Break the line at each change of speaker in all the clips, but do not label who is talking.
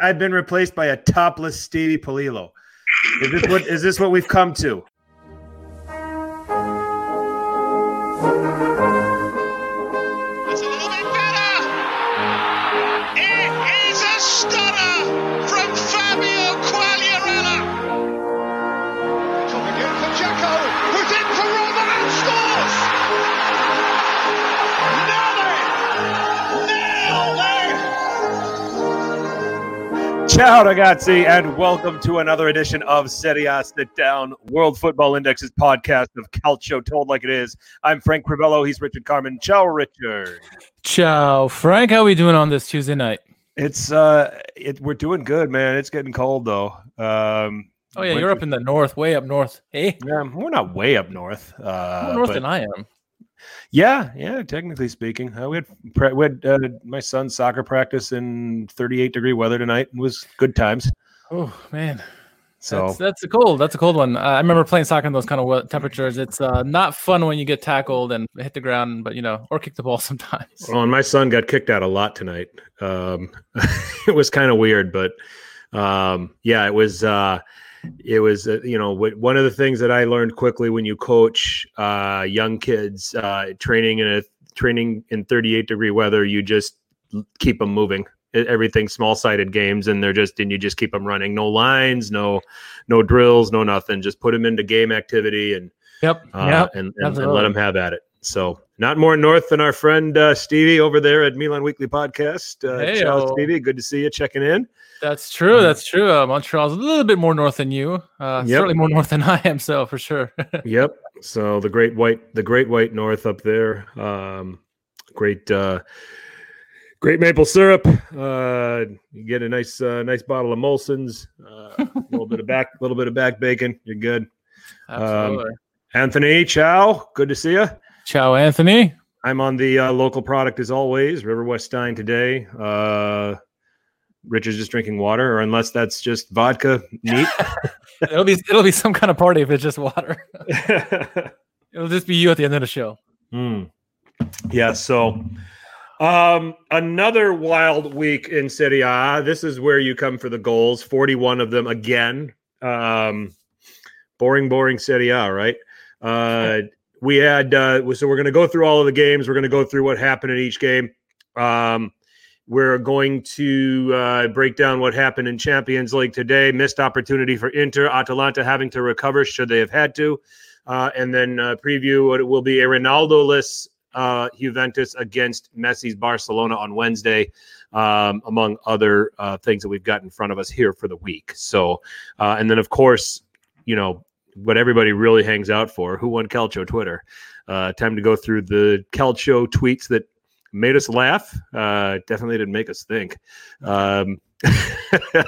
I've been replaced by a topless Stevie Polillo. Is this what is this what we've come to? Ciao ragazzi, and welcome to another edition of Serie A Sit Down, World Football Index's podcast of Calcio Told Like It Is. I'm Frank Crivello. He's Richard Carmen. Ciao, Richard.
Ciao, Frank. How are we doing on this Tuesday night?
It's uh, it, we're doing good, man. It's getting cold though. Um,
Oh yeah, you're up in the north, way up north. Hey,
yeah, we're not way up north. Uh,
more north
but-
than I am.
Yeah, yeah. Technically speaking, uh, we had pra- we had uh, my son's soccer practice in 38 degree weather tonight. It was good times.
Oh man,
So
that's, that's a cold. That's a cold one. Uh, I remember playing soccer in those kind of temperatures. It's uh, not fun when you get tackled and hit the ground, but you know, or kick the ball sometimes.
Well, and my son got kicked out a lot tonight. Um, it was kind of weird, but um, yeah, it was. Uh, it was, uh, you know, one of the things that I learned quickly when you coach uh, young kids uh, training in a training in 38 degree weather, you just keep them moving. Everything small sided games, and they're just and you just keep them running. No lines, no, no drills, no nothing. Just put them into game activity and
Yep.
uh,
yep.
and, and, and let them have at it. So, not more north than our friend uh, Stevie over there at Milan Weekly Podcast. Uh,
Hey.
Stevie. Good to see you checking in.
That's true. That's true. Uh, Montreal's a little bit more north than you. Uh,
Yep.
Certainly more north than I am. So for sure.
Yep. So the great white, the great white north up there. Um, great, uh, great maple syrup. Uh, you get a nice, uh, nice bottle of Molson's. Uh, a little bit of back, a little bit of back bacon. You're good.
Absolutely.
Anthony, ciao. Good to see you.
Ciao, Anthony.
I'm on the uh, local product as always, River West Stein today. Rich is just drinking water, or unless that's just vodka neat.
it'll be it'll be some kind of party if it's just water. It'll just be you at the end of the show.
Hmm. Yeah. So, um, another wild week in Serie A. This is where you come for the goals. Forty-one of them again. Um, boring, boring Serie A, right? Uh, we had uh, so we're going to go through all of the games. We're going to go through what happened in each game. Um, we're going to uh, break down what happened in Champions League today. Missed opportunity for Inter, Atalanta having to recover should they have had to, uh, and then uh, preview what it will be a Ronaldo-less uh, Juventus against Messi's Barcelona on Wednesday, um, among other uh, things that we've got in front of us here for the week. So, uh, and then of course, you know what everybody really hangs out for: who won Calcio Twitter. Time to go through the Calcio tweets that made us laugh. Uh, definitely didn't make us think. Um, uh,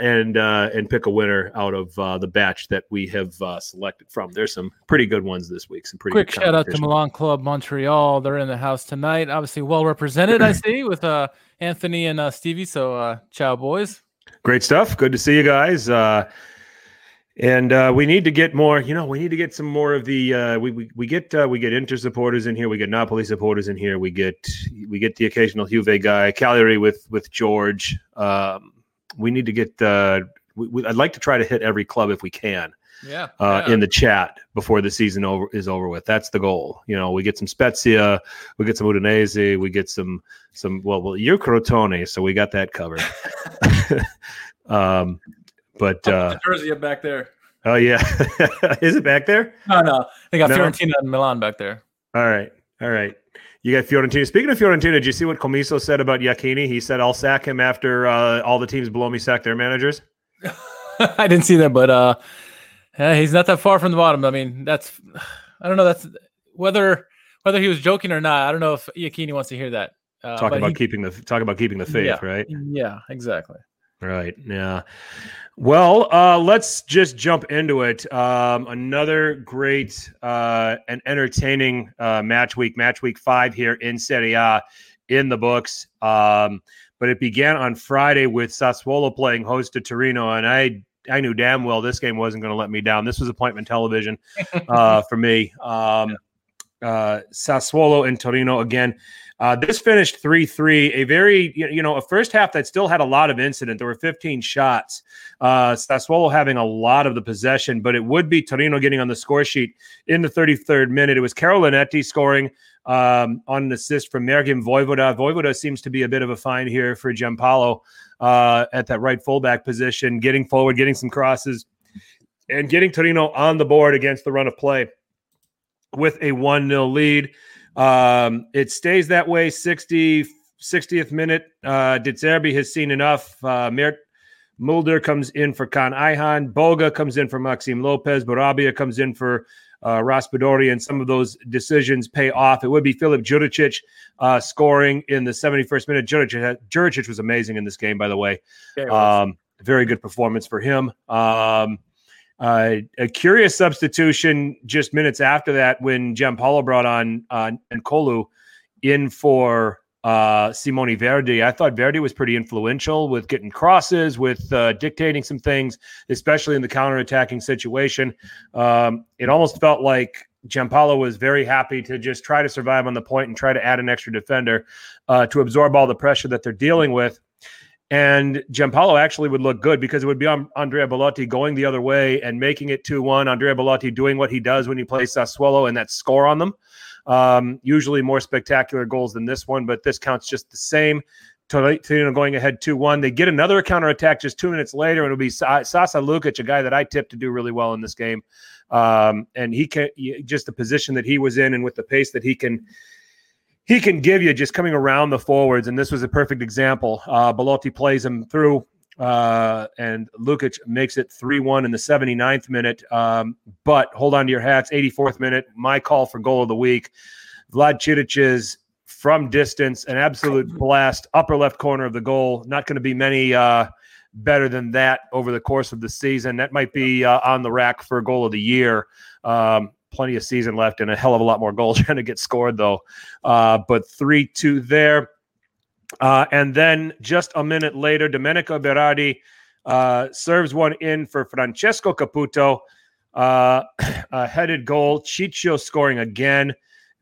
and uh, and pick a winner out of uh, the batch that we have uh, selected from. There's some pretty good ones this week. Some pretty
Quick shout out to. Milan Club Montreal. They're in the house tonight. Obviously, well represented, I see, with uh, Anthony and uh, Stevie. So, uh, ciao, boys.
Great stuff. Good to see you guys. And uh, we need to get more. You know, we need to get some more of the. Uh, we, we we get uh, we get Inter supporters in here. We get Napoli supporters in here. We get we get the occasional Juve guy. Cagliari with with George. Um, we need to get. Uh, we, we, I'd like to try to hit every club if we can
Yeah.
uh,
yeah.
in the chat before the season over is over with. That's the goal. You know, we get some Spezia, we get some Udinese, we get some some. Well, well, you're Crotone, so we got that covered. um, but uh,
Jersey back there.
oh yeah, is it back there?
No, no. They got
No?
Fiorentina and Milan back there.
All right, all right. You got Fiorentina. Speaking of Fiorentina, did you see what Commisso said about Iachini? He said, "I'll sack him after uh, all the teams below me sack their managers."
I didn't see that, but uh, yeah, he's not that far from the bottom. I mean, that's I don't know. That's whether whether he was joking or not. I don't know if Iachini wants to hear that. Uh,
Talk about
he-
keeping the talk about keeping the faith,
Yeah.
right?
Yeah, exactly.
Right. Yeah. Well, uh, let's just jump into it. Um, another great uh, and entertaining uh, match week, match week five here in Serie A in the books. Um, but it began on Friday with Sassuolo playing host to Torino, and I I knew damn well this game wasn't going to let me down. This was appointment television uh, for me. Um, uh, Sassuolo and Torino again. Uh, this finished 3 3, a very, you know, a first half that still had a lot of incident. There were 15 shots. Uh, Sassuolo having a lot of the possession, but it would be Torino getting on the score sheet in the 33rd minute. It was Karol Linetty scoring um, on an assist from Mergim Vojvoda. Vojvoda seems to be a bit of a find here for Giampaolo uh, at that right fullback position, getting forward, getting some crosses, and getting Torino on the board against the run of play with a 1 0 lead. Um, it stays that way 60, 60th minute. Uh, De has seen enough. Uh, Mert Müldür comes in for Kaan Ayhan. Boga comes in for Maxime Lopez. Barabia comes in for uh, Raspadori, and some of those decisions pay off. It would be Filip Djuricic uh, scoring in the 71st minute. Djuricic, Djuricic was amazing in this game, by the way. Um, very good performance for him. Um, uh, a curious substitution just minutes after that when Giampaolo brought on uh, N'Koulou in for uh, Simone Verdi. I thought Verdi was pretty influential with getting crosses, with uh, dictating some things, especially in the counter-attacking situation. Um, it almost felt like Giampaolo was very happy to just try to survive on the point and try to add an extra defender uh, to absorb all the pressure that they're dealing with. And Giampaolo actually would look good because it would be on Andrea Belotti going the other way and making it 2 1. Andrea Belotti doing what he does when he plays Sassuolo and that score on them. Um, usually more spectacular goals than this one, but this counts just the same. Torino going ahead 2 1. They get another counterattack just two minutes later, and it'll be Sasa Lukic, a guy that I tipped to do really well in this game. Um, and he can just the position that he was in and with the pace that he can he can give you just coming around the forwards, and this was a perfect example. Uh, Belotti plays him through, uh, and Lukic makes it 3 1 in the 79th minute. Um, but hold on to your hats, 84th minute, my call for goal of the week. Vlad Chiriches from distance, an absolute blast, upper left corner of the goal. Not going to be many uh, better than that over the course of the season. That might be uh, on the rack for goal of the year. Um, plenty of season left and a hell of a lot more goals trying to get scored though. Uh, but three two there, uh, and then just a minute later, Domenico Berardi uh, serves one in for Francesco Caputo. Uh, a headed goal. Ciccio scoring again.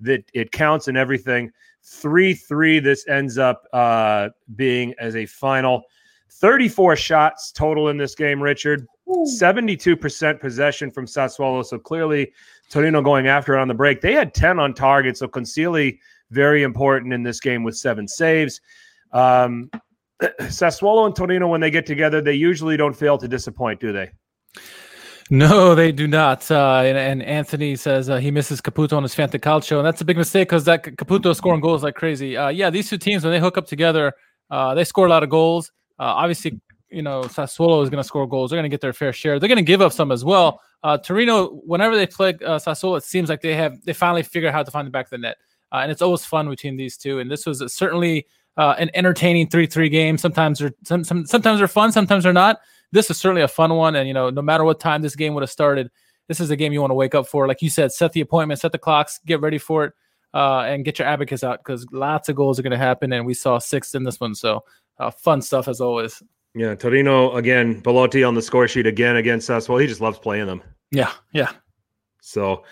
That it counts and everything. Three three. This ends up uh, being as a final. 34 shots total in this game, Richard. 72% possession from Sassuolo. So clearly Torino going after it on the break. They had 10 on target. So Consigli, very important in this game with seven saves. Um, Sassuolo and Torino, when they get together, they usually don't fail to disappoint, do they?
No, they do not. Uh, and, and, Anthony says uh, he misses Caputo on his Fantacalcio, and that's a big mistake because that Caputo scoring goals like crazy. Uh, yeah, these two teams when they hook up together, uh, they score a lot of goals. Uh, obviously, you know Sassuolo is going to score goals. They're going to get their fair share. They're going to give up some as well. Uh, Torino, whenever they play uh, Sassuolo, it seems like they have they finally figure out how to find the back of the net, uh, and it's always fun between these two. And this was certainly uh, an entertaining three-three game. Sometimes they're some, some, sometimes they're fun, sometimes they're not. This is certainly a fun one, and you know, no matter what time this game would have started, this is a game you want to wake up for. Like you said, set the appointment, set the clocks, get ready for it, uh, and get your abacus out because lots of goals are going to happen. And we saw six in this one, so uh, fun stuff as always.
Yeah, Torino again, Belotti on the score sheet again against us. Well, he just loves playing them.
Yeah, yeah.
So,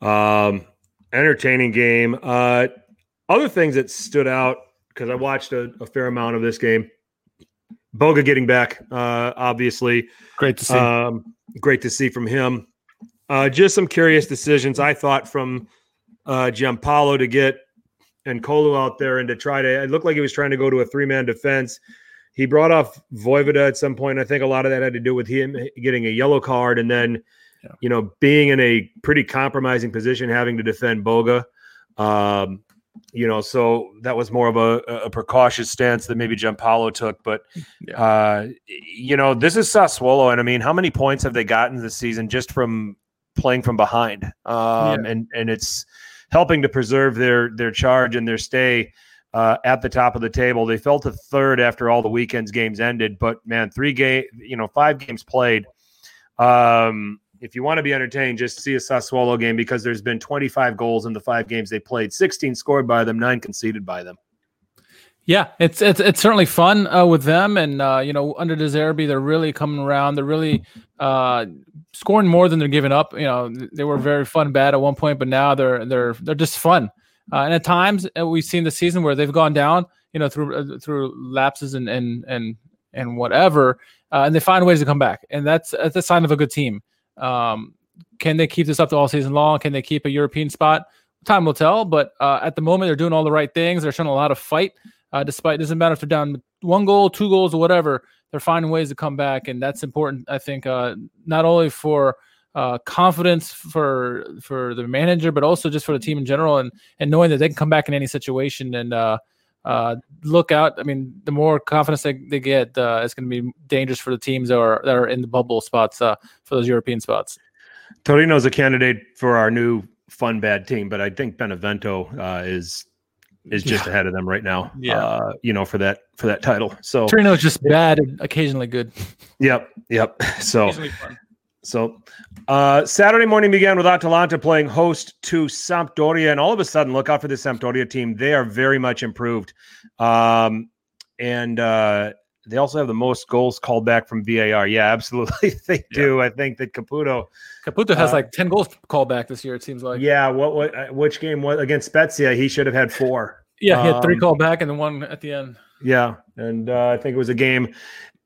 um, entertaining game. Uh, other things that stood out because I watched a, a, fair amount of this game. Boga getting back, uh, obviously,
great to see. Um,
great to see from him. Uh, just some curious decisions I thought from uh, Giampaolo to get and N'Koulou out there and to try to. It looked like he was trying to go to a three man defense he brought off Vojvoda at some point. I think a lot of that had to do with him getting a yellow card and then, yeah. you know, being in a pretty compromising position, having to defend Boga. Um, you know, so that was more of a, a precautious stance that maybe Giampaolo took. But, yeah. uh, you know, this is Sassuolo. And I mean, how many points have they gotten this season just from playing from behind? Um, yeah. and, and it's helping to preserve their, their charge and their stay uh, at the top of the table. They fell to third after all the weekend's games ended, but man, three game, you know, five games played. Um, if you want to be entertained, just see a Sassuolo game because there's been 25 goals in the five games they played, 16 scored by them, nine conceded by them.
Yeah, it's it's it's certainly fun uh, with them, and uh, you know, under De Zerbi, they're really coming around. They're really uh, scoring more than they're giving up. You know, they were very fun bad at one point, but now they're they're they're just fun. Uh, and at times uh, we've seen the season where they've gone down, you know, through uh, through lapses and and and and whatever, uh, and they find ways to come back, and that's that's a sign of a good team. Um, can they keep this up all season long? Can they keep a European spot? Time will tell. But uh, at the moment, they're doing all the right things. They're showing a lot of fight, uh, despite it doesn't matter if they're down one goal, two goals, or whatever. They're finding ways to come back, and that's important. I think not only for uh, confidence for for the manager, but also just for the team in general, and and knowing that they can come back in any situation and uh, uh, look out. I mean, the more confidence they, they get, uh, it's going to be dangerous for the teams that are that are in the bubble spots uh, for those European spots.
Torino's a candidate for our new fun bad team, but I think Benevento uh, is is just
Yeah.
ahead of them right now.
Yeah.
uh, you know for that for that title. So
Torino is just bad and occasionally good.
yep, yep. So
Occasionally fun.
So uh, Saturday morning began with Atalanta playing host to Sampdoria, and all of a sudden, look out for the Sampdoria team. They are very much improved, um, and uh, they also have the most goals called back from VAR. Yeah, absolutely, they do. I think that Caputo.
Caputo has
Uh,
like ten goals called back this year. It seems like.
Yeah, what what uh, which game was against Spezia? He should have had four.
Yeah, he had three
Um,
called back and then one at the end.
Yeah, and uh, I think it was a game.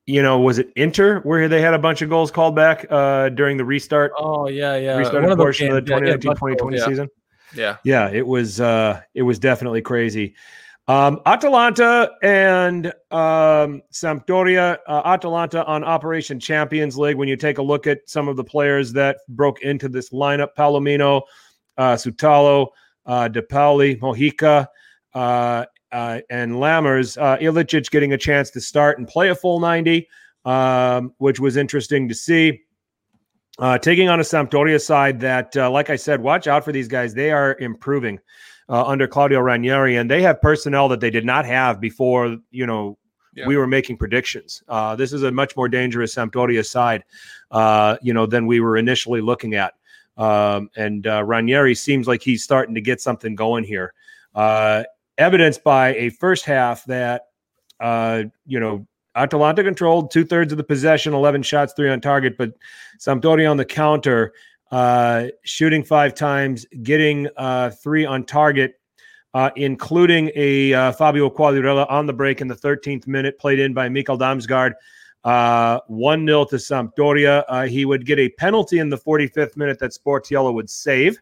You know, was it Inter where they had a bunch of goals called back uh, during the restart?
Oh yeah, yeah.
restart
One of
portion of the
games, yeah, yeah,
2019 2020
yeah.
season.
Yeah.
yeah it was uh it was definitely crazy um atalanta and um sampdoria uh, atalanta on operation champions league when you take a look at some of the players that broke into this lineup palomino uh sutalo uh depaoli mojica uh uh, and Lammers, uh, Ilicic getting a chance to start and play a full 90, um, which was interesting to see. Uh, taking on a Sampdoria side that, uh, like I said, watch out for these guys. They are improving uh, under Claudio Ranieri, and they have personnel that they did not have before. You know,
Yeah.
we were making predictions. Uh, this is a much more dangerous Sampdoria side, uh, you know, than we were initially looking at. Um, and uh, Ranieri seems like he's starting to get something going here, uh, evidenced by a first half that, uh, you know, Atalanta controlled two thirds of the possession, 11 shots, three on target, but Sampdoria on the counter, uh, shooting five times, getting uh, three on target, uh, including a uh, Fabio Quagliarella on the break in the 13th minute, played in by Mikkel Damsgaard. Uh, 1 0 to Sampdoria. Uh, he would get a penalty in the 45th minute that Sportiello would save.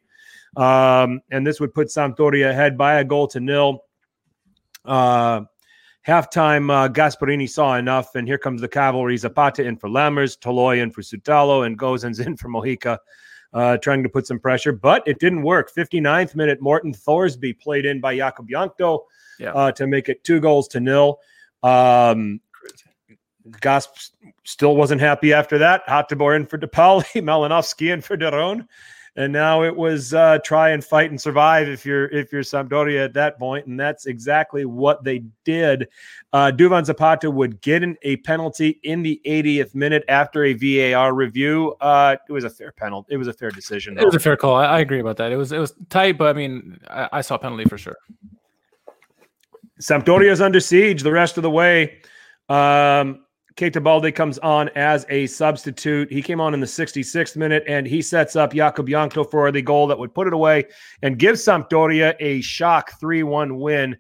Um, and this would put Sampdoria ahead by a goal to nil. Uh, halftime, uh, Gasperini saw enough, and here comes the cavalry. Zapata in for Lammers, Toloi in for Sutalo, and Gosens in for Mojica, uh, trying to put some pressure, but it didn't work. 59th minute, Morten Thorsby played in by Jakob Jankto
Yeah.
uh, to make it two goals to nil. Um, Gasp still wasn't happy after that. Hateboer in for Depaoli, Malinovskyi in for de Roon. And now it was uh, try and fight and survive if you're if you're Sampdoria at that point, and that's exactly what they did. Uh, Duvan Zapata would get an, a penalty in the 80th minute after a VAR review. Uh, it was a fair penalty. It was a fair decision.
It was a fair call. I, I agree about that. It was it was tight, but I mean, I, I saw a penalty for sure.
Sampdoria's under siege the rest of the way. Um, Keita Balde comes on as a substitute. He came on in the 66th minute and he sets up Jakob Jankto for the goal that would put it away and give Sampdoria a shock 3 1 win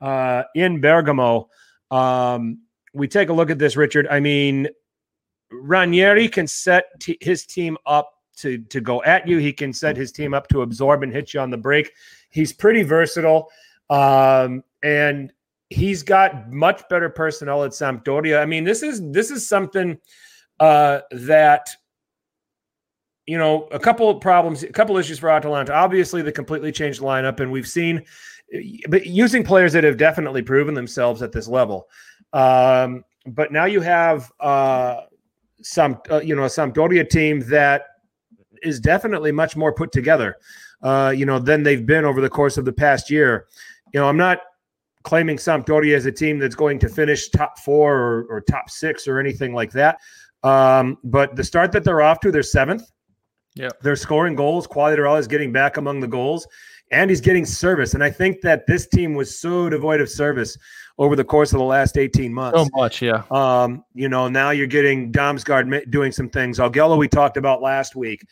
uh, in Bergamo. Um, we take a look at this, Richard. I mean, Ranieri can set t- his team up to, to go at you, he can set his team up to absorb and hit you on the break. He's pretty versatile. Um, and he's got much better personnel at Sampdoria. I mean, this is this is something uh, that you know a couple problems, a couple issues for Atalanta. Obviously, the completely changed lineup, and we've seen, but using players that have definitely proven themselves at this level. Um, but now you have uh, some, uh, you know, a Sampdoria team that is definitely much more put together, uh, you know, than they've been over the course of the past year. You know, I'm not claiming Sampdoria as a team that's going to finish top four or, or top six or anything like that. Um, but the start that they're off to, they're seventh.
Yeah.
They're scoring goals. Quagliarella is getting back among the goals. and he's getting service. And I think that this team was so devoid of service over the course of the last 18 months.
So much, yeah.
Um, you know, now you're getting Damsgaard doing some things. Augello, we talked about last week.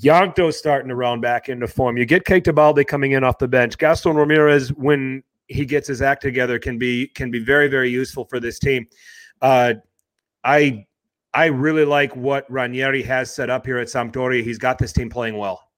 Jankto's starting to round back into form. You get Keita Balde coming in off the bench. Gaston Ramirez, when he gets his act together, can be can be very very useful for this team. Uh, I I really like what Ranieri has set up here at Sampdoria. He's got this team playing well.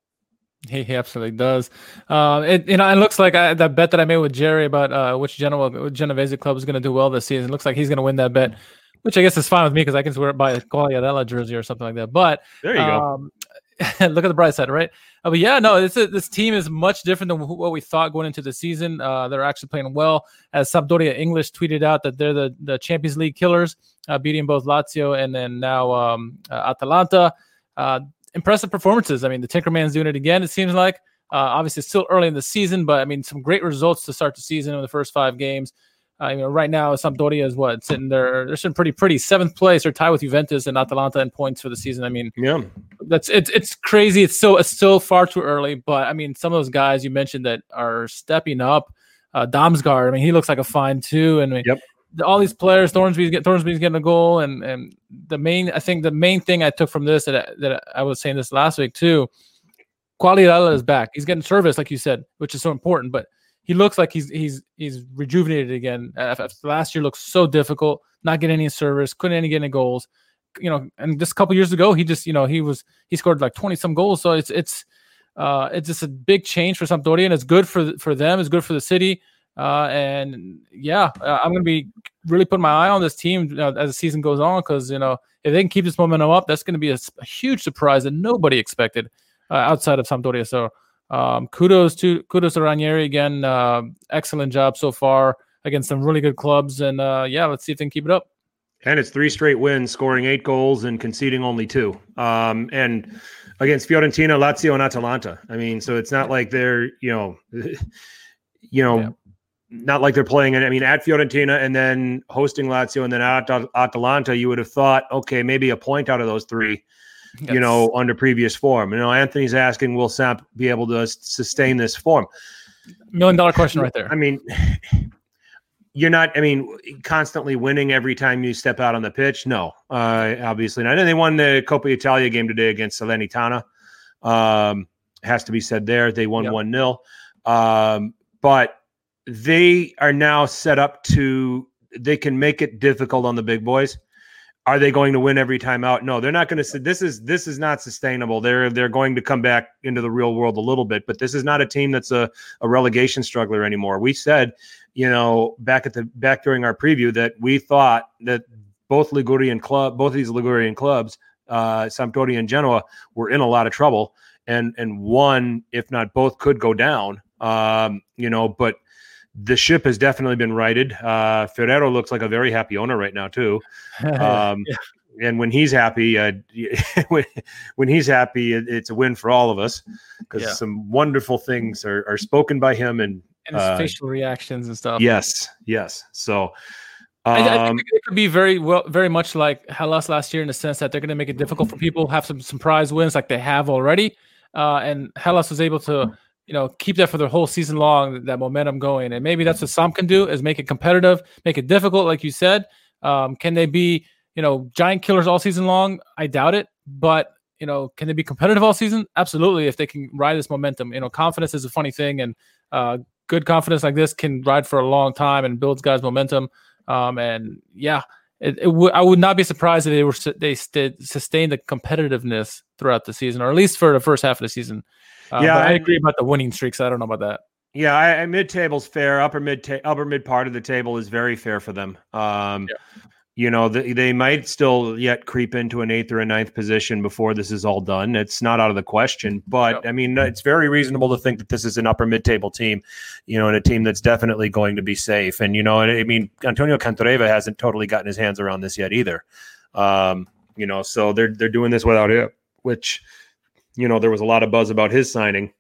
He, he absolutely does. Um, it you know it looks like I, that bet that I made with Jerry about uh, which Genoa Genovese club is going to do well this season. It looks like he's going to win that bet, which I guess is fine with me because I can swear by a Quagliarella jersey or something like that. But
there you
um, go. look at the bright side, right? Uh, but yeah, no, this this team is much different than what we thought going into the season. Uh, they're actually playing well. As Sampdoria English tweeted out that they're the, the Champions League killers, uh, beating both Lazio and then now um, uh, Atalanta. Uh, impressive performances. I mean, the Tinkerman's doing it again. It seems like. Uh, obviously, it's still early in the season, but I mean, some great results to start the season in the first five games. Uh, you know, right now Sampdoria is what sitting there. They're sitting pretty pretty seventh place. They're tied with Juventus and Atalanta in points for the season. I mean,
yeah,
that's it's it's crazy. It's so it's still far too early. But I mean, some of those guys you mentioned that are stepping up. Uh, Damsgaard, I mean, he looks like a fine too. And I mean,
yep.
all these players, Thorsby's get Thorsby's getting a goal, and and the main I think the main thing I took from this that I, that I was saying this last week too. Quagliarella is back. He's getting service, like you said, which is so important. But he looks like he's he's he's rejuvenated again. last year looked so difficult, not getting any service, couldn't any get any goals. You know, and just a couple years ago, he just you know he was he scored like twenty some goals. So it's it's uh it's just a big change for Sampdoria, and it's good for for them. It's good for the city. Uh, and yeah, I'm going to be really putting my eye on this team you know, as the season goes on because you know if they can keep this momentum up, that's to be a, a, huge surprise that nobody expected uh, outside of Sampdoria. So um, kudos to kudos to Ranieri again. Uh, excellent job so far against some really good clubs, and uh, yeah, let's see if they can keep it up.
And it's three straight wins, scoring eight goals and conceding only two. Um, and against Fiorentina, Lazio, and Atalanta. I mean, so it's not like they're you know, you know. Yeah. Not like they're playing, I mean, at Fiorentina and then hosting Lazio and then at Atalanta, you would have thought, okay, maybe a point out of those three yes. you know, under previous form. You know, Anthony's asking, will Samp be able to sustain this form?
Million dollar question right there.
I mean, you're not, I mean, constantly winning every time you step out on the pitch. No, uh, obviously not. And they won the Coppa Italia game today against Salernitana. Um, has to be said there. They won yep. 1 0. Um, but they are now set up to, they can make it difficult on the big boys are they going to win every time out? No, they're not going to. This is this is not sustainable. They're they're going to come back into the real world a little bit, but this is not a team that's a, a relegation struggler anymore. We said, you know, back at the back during our preview that we thought that both Ligurian club, both of these Ligurian clubs, uh, Sampdoria and Genoa, were in a lot of trouble, and and one, if not both, could go down. Um, you know, but the ship has definitely been righted. Uh, Ferrero looks like a very happy owner right now too. Um, yeah. And when he's happy, uh, when, when he's happy, it, it's a win for all of us because yeah. some wonderful things are, are spoken by him and,
and his uh, facial reactions and stuff.
Yes, yes. So
um, I, I, think um, it could be very well, very much like Hellas last year in the sense that they're going to make it difficult for people, have some surprise wins like they have already. Uh, and Hellas was able to you know, keep that for the whole season long, that momentum going. And maybe that's what some can do is make it competitive, make it difficult, like you said. Um, can they be, you know, giant killers all season long? I doubt it. But, you know, can they be competitive all season? Absolutely. If they can ride this momentum, you know, confidence is a funny thing. And uh, good confidence like this can ride for a long time and builds guys' momentum. Um, and yeah, it, it w- I would not be surprised if they were they st- sustained the competitiveness throughout the season, or at least for the first half of the season. Uh, yeah, I agree about the winning streaks. I don't know about that.
Yeah, I, I mid table's fair. Upper mid ta- upper mid part of the table is very fair for them. Um, yeah. You know, the, they might still yet creep into an eighth or a ninth position before this is all done. It's not out of the question, but I mean, it's very reasonable to think that this is an upper mid table team, you know, and a team that's definitely going to be safe. And you know, I mean, Antonio Candreva hasn't totally gotten his hands around this yet either. Um, you know, so they're they're doing this without it, which you know, there was a lot of buzz about his signing.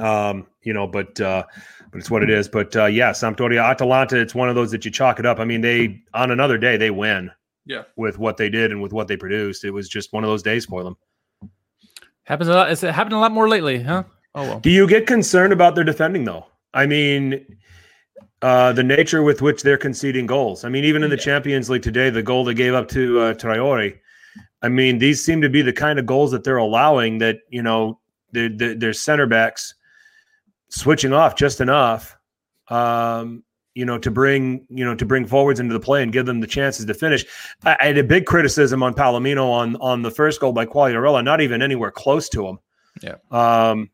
Um, you know, but uh, but it's what it is. But uh, yeah, Sampdoria, Atalanta, it's one of those that you chalk it up. I mean, they on another day they win.
Yeah,
with what they did and with what they produced, it was just one of those days for them.
Happens a lot. It's happened a lot more lately, huh? Oh well.
Do you get concerned about their defending though? I mean, uh, the nature with which they're conceding goals. I mean, even in the
Yeah.
Champions League today, the goal they gave up to uh, Traore. I mean, these seem to be the kind of goals that they're allowing. That you know, their center backs switching off just enough, um, you know, to bring you know to bring forwards into the play and give them the chances to finish. I, I had a big criticism on Palomino on on the first goal by Quagliarella, not even anywhere close to him.
Yeah.
Um,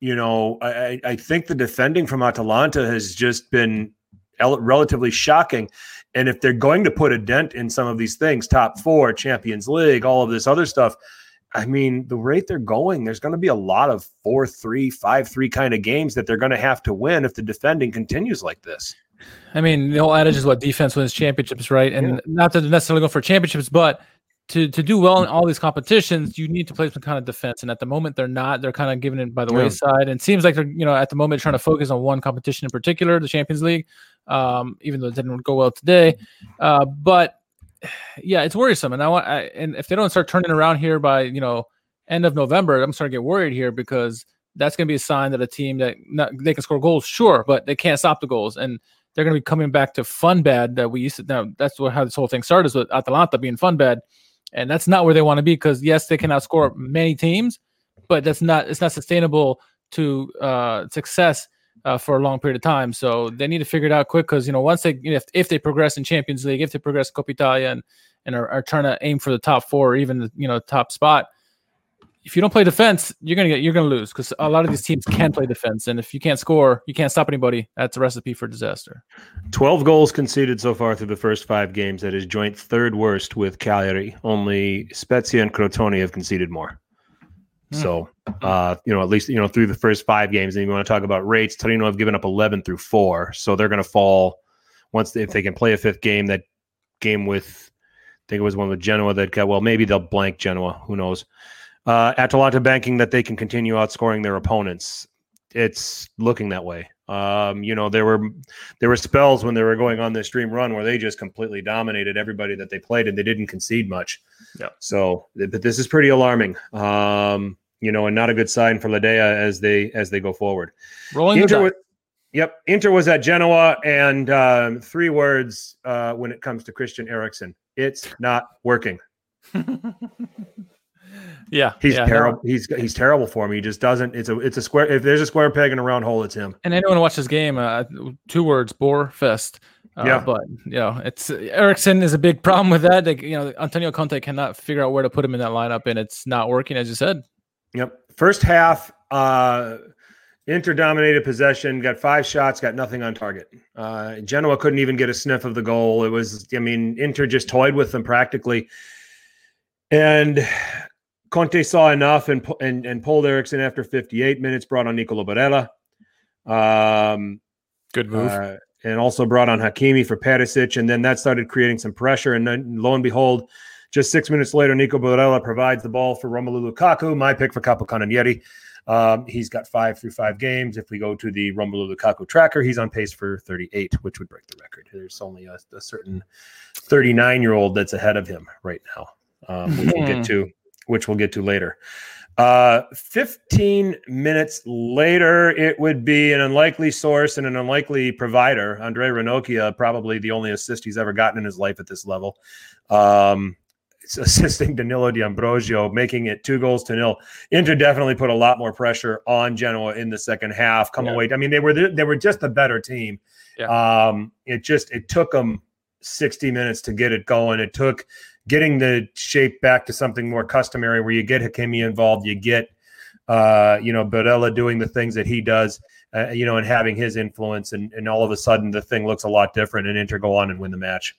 you know, I, I I think the defending from Atalanta has just been el- relatively shocking. And if they're going to put a dent in some of these things, top four, Champions League, all of this other stuff, I mean, the rate they're going, there's going to be a lot of four, three, five, three kind of games that they're going to have to win if the defending continues like this.
I mean, the whole adage is what defense wins championships, right? And
Yeah.
not to necessarily go for championships, but to to do well in mm. all these competitions, you need to play some kind of defense. And at the moment, they're not. They're kind of giving it by the
Yeah.
wayside. And it seems like they're, you know, at the moment trying to focus on one competition in particular, the Champions League. Um, even though it didn't go well today, uh, but yeah, it's worrisome. And I want, I, and if they don't start turning around here by you know end of November, I'm starting to get worried here because that's going to be a sign that a team that not, they can score goals, sure, but they can't stop the goals, and they're going to be coming back to fun bad that we used to. Now that's what how this whole thing started is with Atalanta being fun bad, and that's not where they want to be because yes, they can outscore many teams, but that's not it's not sustainable to uh, success. Uh, for a long period of time, so they need to figure it out quick. Because you know, once they, you know, if, if they progress in Champions League, if they progress Coppa Italia, and and are, are trying to aim for the top four or even the you know top spot, if you don't play defense, you're gonna get you're gonna lose because a lot of these teams can play defense, and if you can't score, you can't stop anybody. That's a recipe for disaster.
12 goals conceded so far through the first five games. That is joint third worst with Cagliari. Only Spezia and Crotone have conceded more.
Hmm.
So, uh, you know, at least, you know, through the first five games, and you want to talk about rates, Torino have given up 11 through four. So they're going to fall once, they, if they can play a fifth game, that game with, I think it was one with Genoa that got, well, maybe they'll blank Genoa. Who knows? Uh, Atalanta banking that they can continue outscoring their opponents. It's looking that way. Um, you know, there were there were spells when they were going on this dream run where they just completely dominated everybody that they played and they didn't concede much.
Yeah.
So, but this is pretty alarming. Um, you know, and not a good sign for La Dea as they as they go forward.
Rolling
Inter was, yep, Inter was at Genoa, and um, three words uh, when it comes to Christian Eriksen: it's not working.
yeah,
He's
yeah, no.
terrible. He's he's terrible for me. He just doesn't. It's a it's a square. If there's a square peg in a round hole, it's him.
And anyone who watched this game, uh, two words: bore fest. Uh,
Yeah.
but you know, it's Eriksen is a big problem with that. Like, you know, Antonio Conte cannot figure out where to put him in that lineup, and it's not working, as you said.
Yep. First half, uh, Inter dominated possession, got five shots, got nothing on target. Uh, Genoa couldn't even get a sniff of the goal. It was, I mean, Inter just toyed with them practically. And Conte saw enough and and, and pulled Eriksen after 58 minutes, brought on Nicolo Barella. Um,
Good
uh, and also brought on Hakimi for Perisic, and then that started creating some pressure. And then lo and behold, just six minutes later, Nico Barella provides the ball for Romelu Lukaku, my pick for Capo Capocannoniere. Um, he's got five through five games. If we go to the Romelu Lukaku tracker, he's on pace for 38, which would break the record. There's only a, a certain 39 year old that's ahead of him right now, um, which we'll get to, which we'll get to later. Uh, 15 minutes later, it would be an unlikely source and an unlikely provider. Andre Ranocchia, probably the only assist he's ever gotten in his life at this level. Um, assisting Danilo D'Ambrosio, making it two goals to nil. Inter definitely put a lot more pressure on Genoa in the second half. Come
Yeah.
away. I mean, they were the, they were just the better team. Um, it just it took them 60 minutes to get it going. It took getting the shape back to something more customary where you get Hakimi involved, you get uh, you know, Barella doing the things that he does, uh, you know, and having his influence, and, and all of a sudden the thing looks a lot different, and Inter go on and win the match.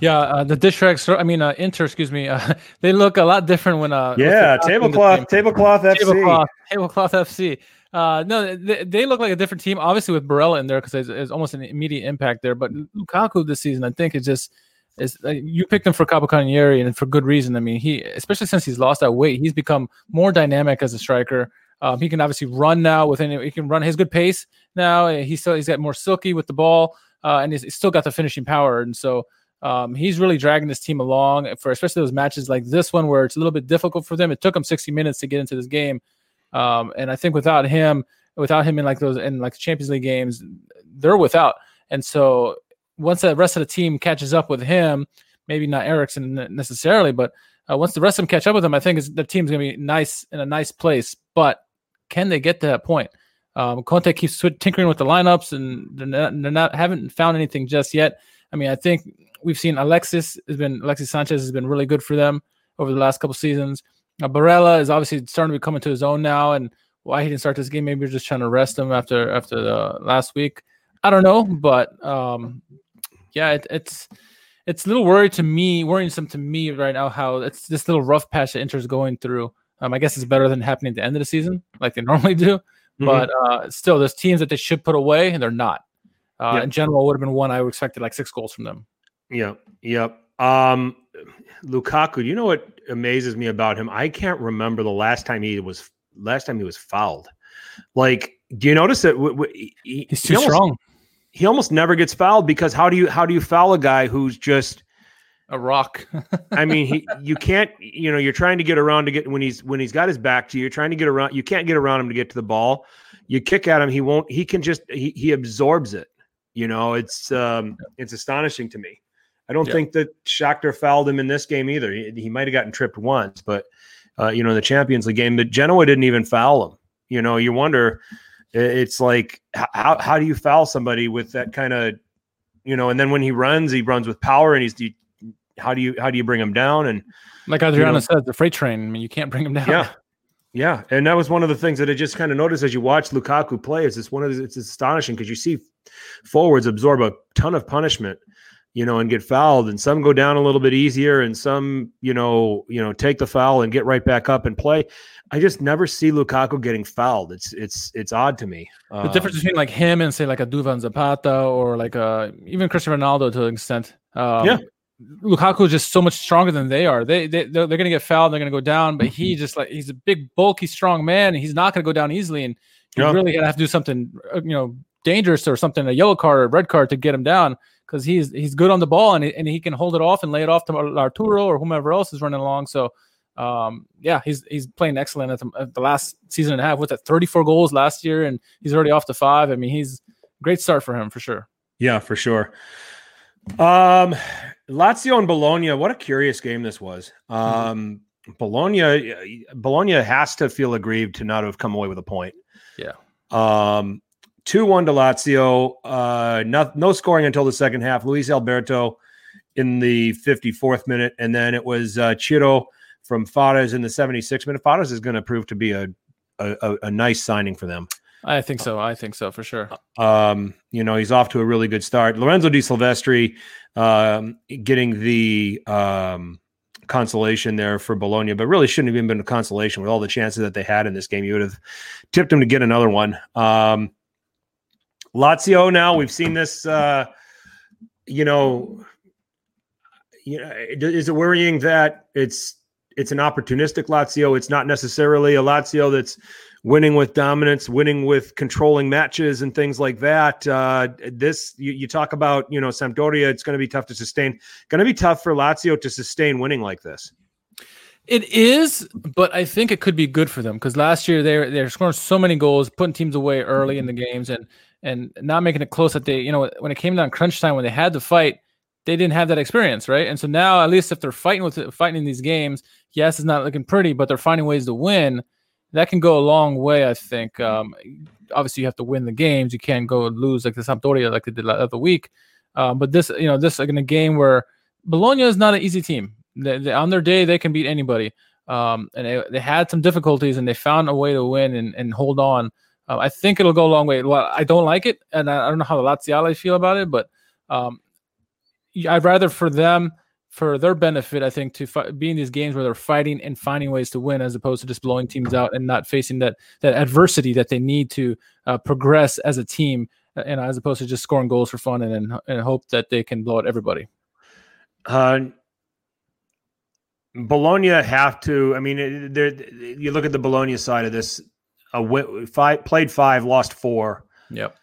Yeah, uh, the dish racks. I mean, uh, Inter. Excuse me. Uh, they look a lot different when. Uh,
Yeah,
the- in the
tablecloth, tablecloth FC.
tablecloth, tablecloth FC. Uh, no, they, they look like a different team. Obviously, with Barella in there because there's almost an immediate impact there. But Lukaku this season, I think, is just is uh, you picked him for Capocanieri and for good reason. I mean, he especially since he's lost that weight, he's become more dynamic as a striker. Um, he can obviously run now with any. He can run his good pace now. He's still he's got more silky with the ball, uh, and he's, he's still got the finishing power. And so um, he's really dragging this team along for especially those matches like this one where it's a little bit difficult for them. It took them 60 minutes to get into this game. Um, and I think without him, without him in like those in like Champions League games, they're without. And so once the rest of the team catches up with him, maybe not Eriksen necessarily, but uh, once the rest of them catch up with him, I think the team's going to be nice in a nice place. But can they get to that point? Um, Conte keeps tinkering with the lineups, and they're not, they're not haven't found anything just yet. I mean, I think we've seen Alexis has been Alexis Sanchez has been really good for them over the last couple seasons. Uh, Barella is obviously starting to be coming to his own now, and why he didn't start this game? Maybe you're just trying to rest him after after the last week. I don't know, but um, yeah, it, it's it's a little worried to me, worrisome to me right now how it's this little rough patch that Inter's going through. Um, I guess it's better than happening at the end of the season, like they normally do. Mm-hmm. But uh, still, there's teams that they should put away, and they're not. Uh, yep. In general, would have been one I would expected like six goals from them.
Yep, yep. Um, Lukaku, you know what amazes me about him? I can't remember the last time he was last time he was fouled. Like, do you notice that w- w-
he, he's too he almost, strong?
He almost never gets fouled because how do you how do you foul a guy who's just
a rock?
I mean, he you can't you know you're trying to get around to get when he's when he's got his back to you. You're trying to get around. You can't get around him to get to the ball. You kick at him, he won't. He can just he he absorbs it. You know, it's um it's astonishing to me. I don't yeah. think that Shakhtar fouled him in this game either. He, he might have gotten tripped once, but uh, you know, in the Champions League game, but Genoa didn't even foul him. You know, you wonder it's like how how do you foul somebody with that kind of you know and then when he runs he runs with power and he's how do you how do you bring him down? And
like Adriana you know, said the freight train I mean you can't bring him down.
Yeah. Yeah. And that was one of the things that I just kind of noticed as you watch Lukaku play is it's one of the, it's astonishing because you see forwards absorb a ton of punishment you know, and get fouled, and some go down a little bit easier, and some, you know, you know, take the foul and get right back up and play. I just never see Lukaku getting fouled. It's it's it's odd to me.
The um, difference between like him and say like a Duvan Zapata or like a even Cristiano Ronaldo to an extent. Um, yeah. Lukaku is just so much stronger than they are. They they they're, they're going to get fouled. They're going to go down. But he just like he's a big, bulky, strong man, and he's not going to go down easily. And you yeah. really going to have to do something, uh, you know, dangerous or something, a yellow card or a red card to get him down because he's he's good on the ball and, and he can hold it off and lay it off to Arturo or whomever else is running along. So um, yeah, he's he's playing excellent at the, at the, last season and a half with that 34 goals last year, and he's already off to five. I mean, he's great start for him for sure.
Yeah, for sure. Um, Lazio and Bologna. What a curious game this was. Mm-hmm. Um, Bologna, Bologna has to feel aggrieved to not have come away with a point.
Yeah.
Um, two one to Lazio. Uh, no, no scoring until the second half. Luis Alberto in the 54th minute, and then it was uh, Ciro from Fares in the 76th minute. Fares is going to prove to be a, a, a nice signing for them.
I think so. I think so for sure.
Um, you know, he's off to a really good start. Lorenzo De Silvestri um, getting the um, consolation there for Bologna, but really shouldn't have even been a consolation with all the chances that they had in this game. You would have tipped him to get another one. Um, Lazio now, we've seen this, uh, you know, you know, is it worrying that it's it's an opportunistic Lazio. It's not necessarily a Lazio that's winning with dominance, winning with controlling matches and things like that. Uh, this you, you talk about, you know, Sampdoria. It's going to be tough to sustain. Going to be tough for Lazio to sustain winning like this.
It is, but I think it could be good for them because last year they're they're scoring so many goals, putting teams away early in the games, and and not making it close. That they, you know, when it came down crunch time, when they had to fight, they didn't have that experience, right? And so now, at least if they're fighting with fighting in these games, yes, it's not looking pretty, but they're finding ways to win. That can go a long way, I think. Um, obviously, you have to win the games. You can't go lose like the Sampdoria, like they did the other week. Um, but this, you know, this like in a game where Bologna is not an easy team. They, they, on their day, they can beat anybody. Um, and they, they had some difficulties, and they found a way to win and, and hold on. Uh, I think it'll go a long way. Well, I don't like it, and I, I don't know how the Laziale feel about it, but um, I'd rather for them, for their benefit, I think, to fight, be in these games where they're fighting and finding ways to win, as opposed to just blowing teams out and not facing that that adversity that they need to uh, progress as a team, uh, and as opposed to just scoring goals for fun and and, and hope that they can blow out everybody.
Uh, Bologna have to. I mean, you look at the Bologna side of this. A five played five, lost four.
Yep.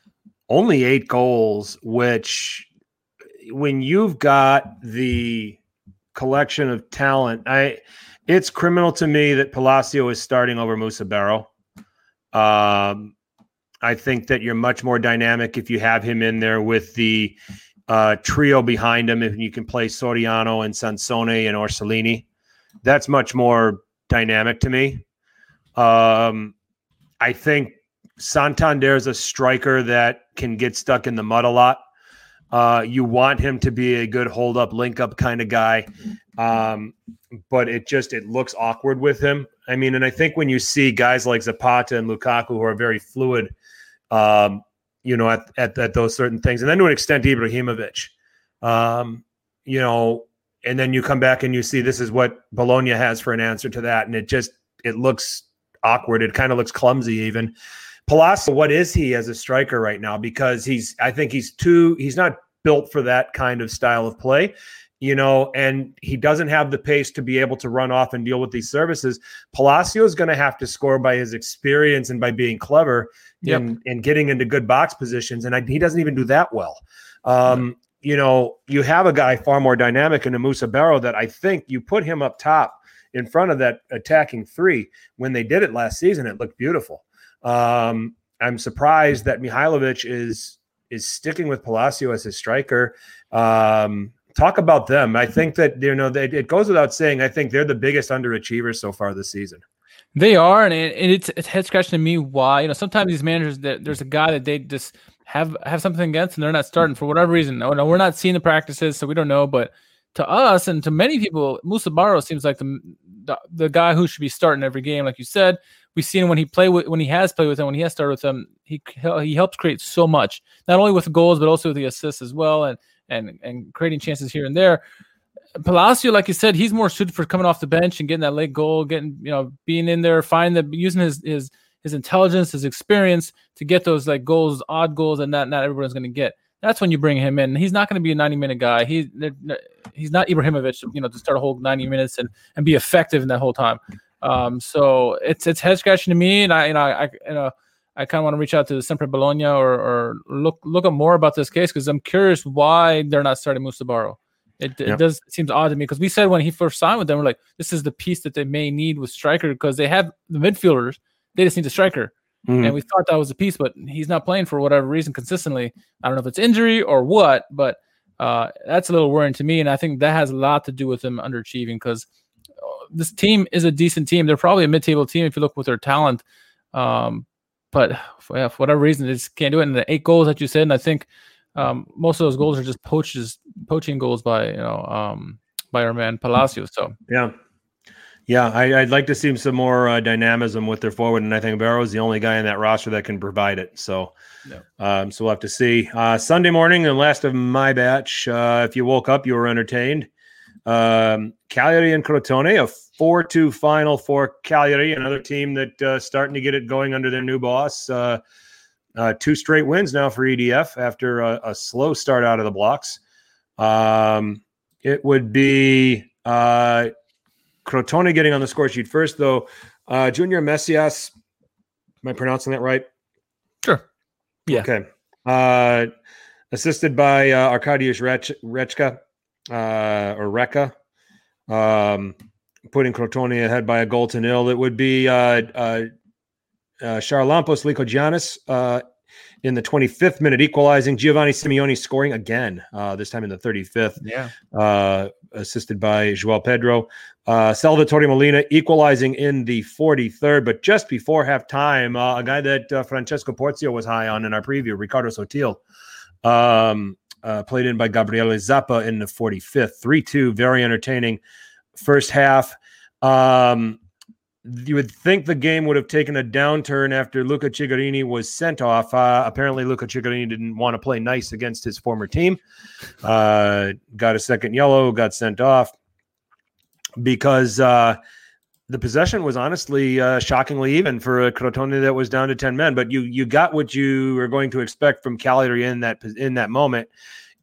Only eight goals, which when you've got the collection of talent, I it's criminal to me that Palacio is starting over Musa Barrow. Um, I think that you're much more dynamic if you have him in there with the uh, trio behind him. If you can play Soriano and Sansone and Orsolini, that's much more dynamic to me. Um, I think Santander is a striker that can get stuck in the mud a lot. Uh, you want him to be a good hold up, link up kind of guy, um, but it just it looks awkward with him. I mean, and I think when you see guys like Zapata and Lukaku who are very fluid, um, you know, at, at, at those certain things, and then to an extent, Ibrahimovic, um, you know, and then you come back and you see this is what Bologna has for an answer to that, and it just it looks awkward. It kind of looks clumsy even. Palacio, what is he as a striker right now? Because he's, I think he's too, he's not built for that kind of style of play, you know, and he doesn't have the pace to be able to run off and deal with these services. Palacio is going to have to score by his experience and by being clever yep. and, and getting into good box positions. And I, he doesn't even do that well. Um, you know, you have a guy far more dynamic in a Musa Barrow that I think you put him up top in front of that attacking three. When they did it last season, it looked beautiful. Um, I'm surprised that Mihailovic is is sticking with Palacio as his striker. Um, talk about them. I think that you know they, it goes without saying. I think they're the biggest underachievers so far this season.
They are, and, it, and it's it's head scratching to me why you know sometimes these managers that there's a guy that they just have have something against and they're not starting for whatever reason. No, no, we're not seeing the practices, so we don't know. But to us and to many people, Musa Barrow seems like the, the, the guy who should be starting every game, like you said we've seen when he play with when he has played with him when he has started with him, he he helps create so much not only with goals but also with the assists as well and and and creating chances here and there Palacio, like you said, he's more suited for coming off the bench and getting that late goal, getting you know being in there, finding the using his his his intelligence, his experience to get those like goals, odd goals, and not not everyone's going to get. That's when you bring him in. He's not going to be a 90 minute guy. He he's not Ibrahimovic, you know, to start a whole 90 minutes and and be effective in that whole time. Um, so it's it's head scratching to me, and I you know I you know I kind of want to reach out to the Sempre Bologna or or look look up more about this case because I'm curious why they're not starting Musa Barrow. It, yep. it does it seems odd to me because we said when he first signed with them, we're like, this is the piece that they may need with striker because they have the midfielders, they just need a striker. Mm-hmm. And we thought that was a piece, but he's not playing for whatever reason consistently. I don't know if it's injury or what, but uh, that's a little worrying to me. And I think that has a lot to do with him underachieving because this team is a decent team. They're probably a mid-table team if you look with their talent. Um, but yeah, for whatever reason, they just can't do it. And the eight goals that you said, and I think um, most of those goals are just poaches, poaching goals by you know um, by our man Palacios. So
yeah, yeah, I, would like to see some more uh, dynamism with their forward, and I think Barrow is the only guy in that roster that can provide it. So, um, so we'll have to see. Uh, Sunday morning, and last of my batch. Uh, if you woke up, you were entertained. Um, Cagliari and Crotone, a 4 2 final for Cagliari, another team that uh, starting to get it going under their new boss. Uh, uh, two straight wins now for EDF after a, a slow start out of the blocks. Um, it would be uh, Crotone getting on the score sheet first, though. Uh, Junior Messias, am I pronouncing that right?
Sure.
Yeah. Okay. Uh, assisted by uh, Arkadiusz Rechka uh, or Reka, um, putting Crotone ahead by a goal to nil. It would be uh, uh, uh, Charalampos Lykogiannis uh, in the 25th minute, equalizing. Giovanni Simeone scoring again, uh, this time in the 35th.
Yeah.
Uh, assisted by Joao Pedro. Uh, Salvatore Molina equalizing in the 43rd, but just before halftime, uh, a guy that uh, Francesco Porzio was high on in our preview, Riccardo Sottil, um, uh, played in by Gabriele Zappa in the 45th. 3 2, very entertaining first half. Um, you would think the game would have taken a downturn after Luca Cigarini was sent off. Uh, apparently, Luca Cigarini didn't want to play nice against his former team. Uh, got a second yellow, got sent off because uh, the possession was honestly uh, shockingly even for a Crotone that was down to ten men. But you you got what you were going to expect from Cagliari in that in that moment.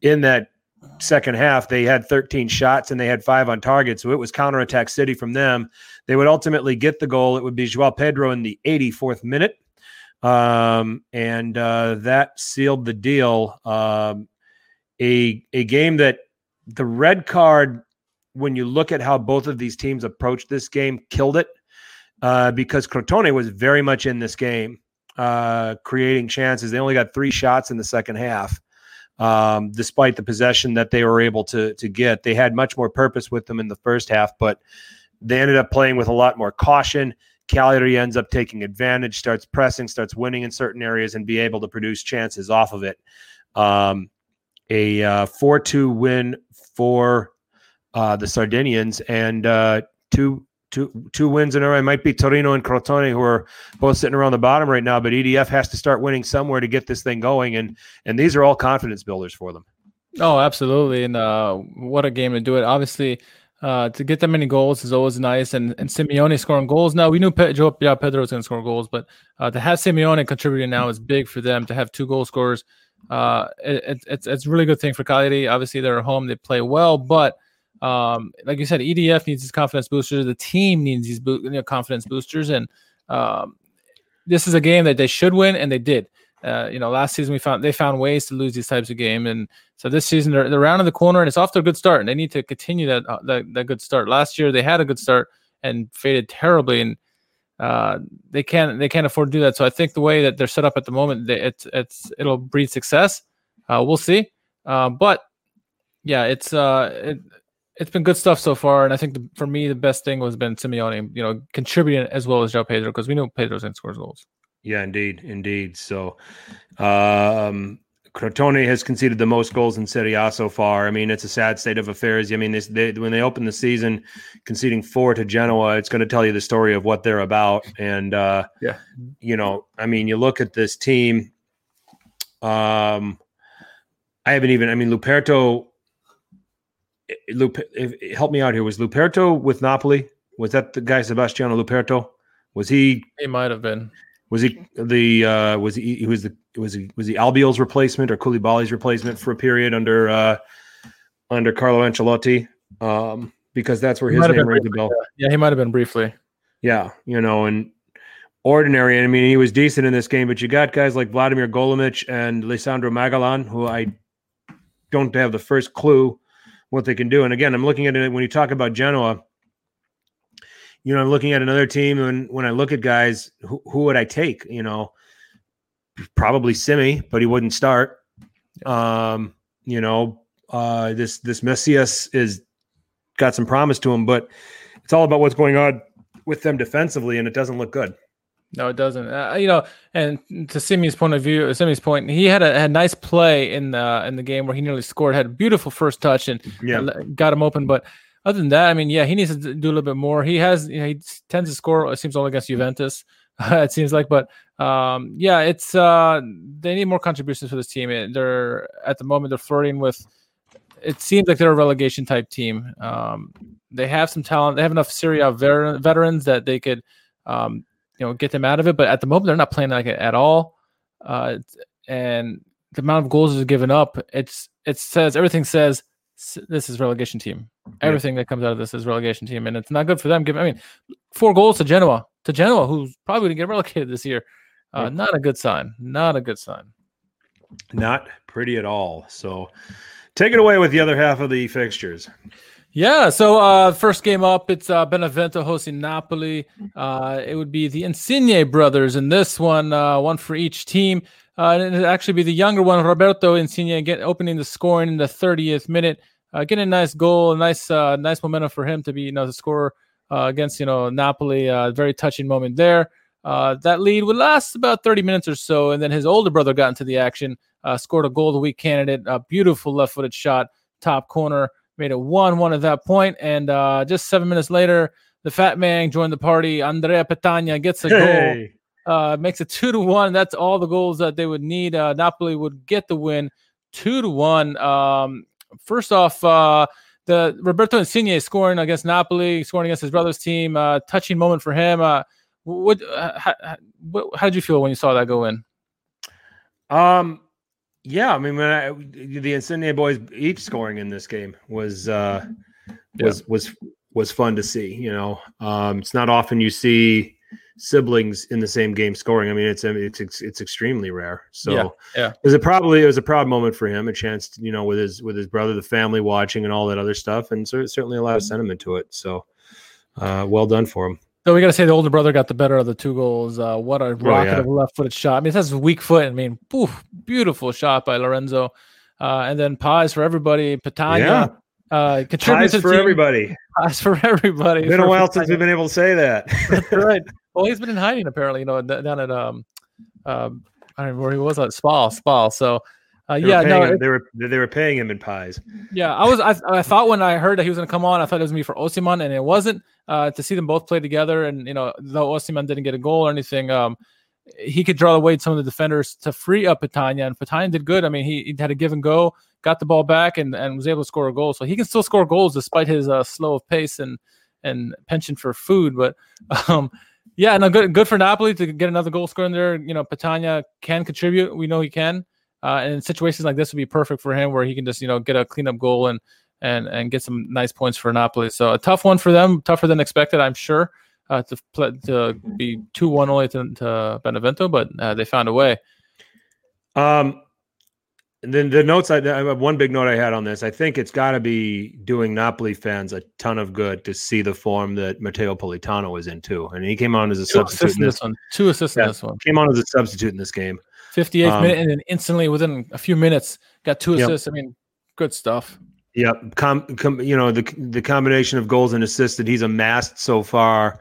In that second half, they had 13 shots and they had five on target, so it was counterattack city from them. They would ultimately get the goal. It would be Joao Pedro in the 84th minute, um, and uh, that sealed the deal. Um, a a game that the red card when you look at how both of these teams approached this game, killed it uh, because Crotone was very much in this game. uh, creating chances. They only got three shots in the second half, um, despite the possession that they were able to to get. They had much more purpose with them in the first half, but they ended up playing with a lot more caution. Cagliari ends up taking advantage, starts pressing, starts winning in certain areas, and be able to produce chances off of it. Um, a uh, four-two win for uh, the Sardinians, and uh, two two two wins in a row. It might be Torino and Crotone who are both sitting around the bottom right now, but EDF has to start winning somewhere to get this thing going, and and these are all confidence builders for them.
Oh, absolutely, and uh, what a game to do it. Obviously, uh, to get that many goals is always nice, and and Simeone scoring goals. Now we knew Pe- Joe yeah, Pedro was going to score goals, but uh, to have Simeone contributing now is big for them. To have two goal scorers, uh, it, it's it's a really good thing for Cagliari. Obviously, they're at home, they play well, but um, like you said, EDF needs these confidence boosters. The team needs these bo- you know, confidence boosters, and um, this is a game that they should win, and they did. Uh, you know, last season we found they found ways to lose these types of games, and so this season they're, they're around in the corner and it's off to a good start, and they need to continue that, uh, that that good start. Last year they had a good start and faded terribly, and uh, they can't they can't afford to do that. So I think the way that they're set up at the moment, they, it's it's it'll breed success. Uh, we'll see, uh, but yeah, it's uh it, it's been good stuff so far, and I think the, for me the best thing was been Simeone, you know, contributing as well as João Pedro because we know Pedro's in to score goals.
Yeah, indeed, indeed. So, um, Crotone has conceded the most goals in Serie A so far. I mean, it's a sad state of affairs. I mean, this, they, when they open the season, conceding four to Genoa, it's going to tell you the story of what they're about. And uh,
yeah,
you know, I mean, you look at this team. Um, I haven't even. I mean, Luperto. Lupe, if, help me out here. Was Luperto with Napoli? Was that the guy Sebastiano Luperto? Was he?
He might have been.
Was he the uh, was he, he was the was he was he Albiol's replacement or Koulibaly's replacement for a period under uh, under Carlo Ancelotti? Um, because that's where his name rings a bell.
Yeah. he might have been briefly.
Yeah, you know, and ordinary. I mean, he was decent in this game, but you got guys like Vladimir Golemić and Lisandro Magallán, who I don't have the first clue what they can do. And again, I'm looking at it when you talk about Genoa you know, I'm looking at another team, and when I look at guys, who, who would I take? You know, probably Simi, but he wouldn't start. Um, you know, uh, this this Messias is got some promise to him, but it's all about what's going on with them defensively, and it doesn't look good.
No, it doesn't. Uh, you know, and to Simi's point of view, Simi's point, he had a, had a nice play in the in the game where he nearly scored, had a beautiful first touch, and
yeah.
got him open. But other than that, I mean, yeah, he needs to do a little bit more. He has, you know, he tends to score. It seems all against Juventus. it seems like, but um, yeah, it's uh, they need more contributions for this team. They're at the moment they're flirting with. It seems like they're a relegation type team. Um, they have some talent. They have enough Serie A ver- veterans that they could, um, you know, get them out of it. But at the moment, they're not playing like it at all. Uh, and the amount of goals is given up. It's it says everything says this is relegation team. Everything yeah. that comes out of this is relegation team, and it's not good for them. Give, I mean, four goals to Genoa, to Genoa, who's probably going to get relegated this year. Uh, yeah. Not a good sign. Not a good sign.
Not pretty at all. So, take it away with the other half of the fixtures.
Yeah, so uh, first game up, it's uh, Benevento hosting Napoli. Uh, it would be the Insigne brothers in this one, uh, one for each team. Uh, and it'd actually be the younger one, Roberto Insigne, get opening the scoring in the 30th minute uh, getting a nice goal, a nice nice momentum for him to be you know to score uh, against you know Napoli. Very touching moment there. That lead would last about 30 minutes or so, and then his older brother got into the action, scored a goal of the week candidate, a beautiful left-footed shot, top corner, made it one-one at that point, and uh, just seven minutes later, the fat man joined the party. Andrea Petagna gets a hey. goal, uh, makes it two to one. That's all the goals that they would need. Uh, Napoli would get the win, two to one. Um, first off, uh, the Roberto Insigne scoring against Napoli, scoring against his brother's team, uh, touching moment for him. Uh, what, uh, how, what, how did you feel when you saw that go in?
Um, yeah, I mean, when I, the Insigne boys each scoring in this game was uh, was yeah. was was fun to see. You know, um, it's not often you see siblings in the same game scoring. I mean, it's it's it's extremely rare. So
yeah, yeah.
it was a probably it was a proud moment for him, a chance, to, you know, with his with his brother, the family watching, and all that other stuff, and so certainly a lot of sentiment to it. So, uh, well done for him.
Though we got to say the older brother got the better of the two goals. Uh, what a rocket
Oh, yeah.
of a left-footed shot. I mean, that's a weak foot. I mean, poof, beautiful shot by Lorenzo. Uh, and then pies for everybody. Petagna
Yeah.
uh, contributes
Ties
to
for
team.
everybody.
Pies for everybody.
It's been a
for
while since we've been able to say that.
That's right. Well, he's been in hiding apparently. You know, down at um, um, I don't remember where he was at Spal, Spal. So, uh,
They
yeah, no,
him-
it-
they were they were paying him in pies.
yeah. I was, I, I thought when I heard that he was going to come on, I thought it was be for Osimhen, and it wasn't. Uh, to see them both play together, and you know, though Osimhen didn't get a goal or anything, um, he could draw away some of the defenders to free up Petagna, and Petagna did good. I mean, he, he had a give and go, got the ball back, and, and was able to score a goal. So he can still score goals despite his uh, slow of pace and and penchant for food. But um, yeah, no, good good for Napoli to get another goal scorer in there. You know, Petagna can contribute. We know he can. Uh, and in situations like this would be perfect for him, where he can just you know get a cleanup goal and and and get some nice points for Napoli. So a tough one for them, tougher than expected, I'm sure. Uh, to play, to be two one only to, to Benevento, but uh, they found a way.
Um, and then the notes I, I have one big note I had on this. I think it's got to be doing Napoli fans a ton of good to see the form that Matteo Politano is in too. And he came on as a
Two
substitute. In this
one. Two assists
Yeah.
in this one.
came on as a substitute in this game.
58th
Um,
minute, and then instantly within a few minutes, got two
Yep.
assists. I mean, good stuff.
Yep. Com, com, you know the the combination of goals and assists that he's amassed so far,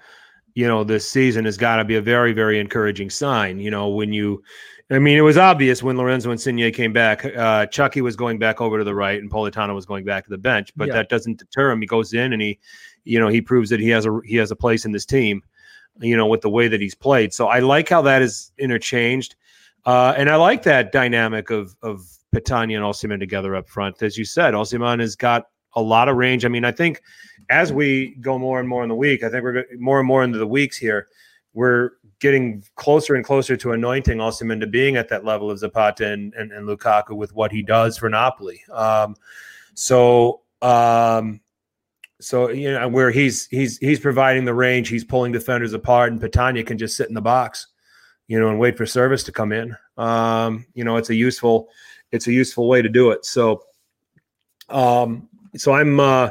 you know, this season has got to be a very very encouraging sign. You know, when you, I mean, it was obvious when Lorenzo Insigne came back. Uh, Chucky was going back over to the right, and Politano was going back to the bench. But
Yeah.
that doesn't deter him. He goes in and he, you know, he proves that he has a he has a place in this team. You know, with the way that he's played. So I like how that is interchanged. Uh, and I like that dynamic of of Petagna and Osimhen together up front. As you said, Osimhen has got a lot of range. I mean, I think as we go more and more in the week, I think we're more and more into the weeks here. We're getting closer and closer to anointing Osimhen to being at that level of Zapata and, and, and Lukaku with what he does for Napoli. Um, so, um, so you know where he's he's he's providing the range, he's pulling defenders apart, and Petagna can just sit in the box, you know, and wait for service to come in. Um, you know, it's a useful it's a useful way to do it. So, um, so I'm, uh,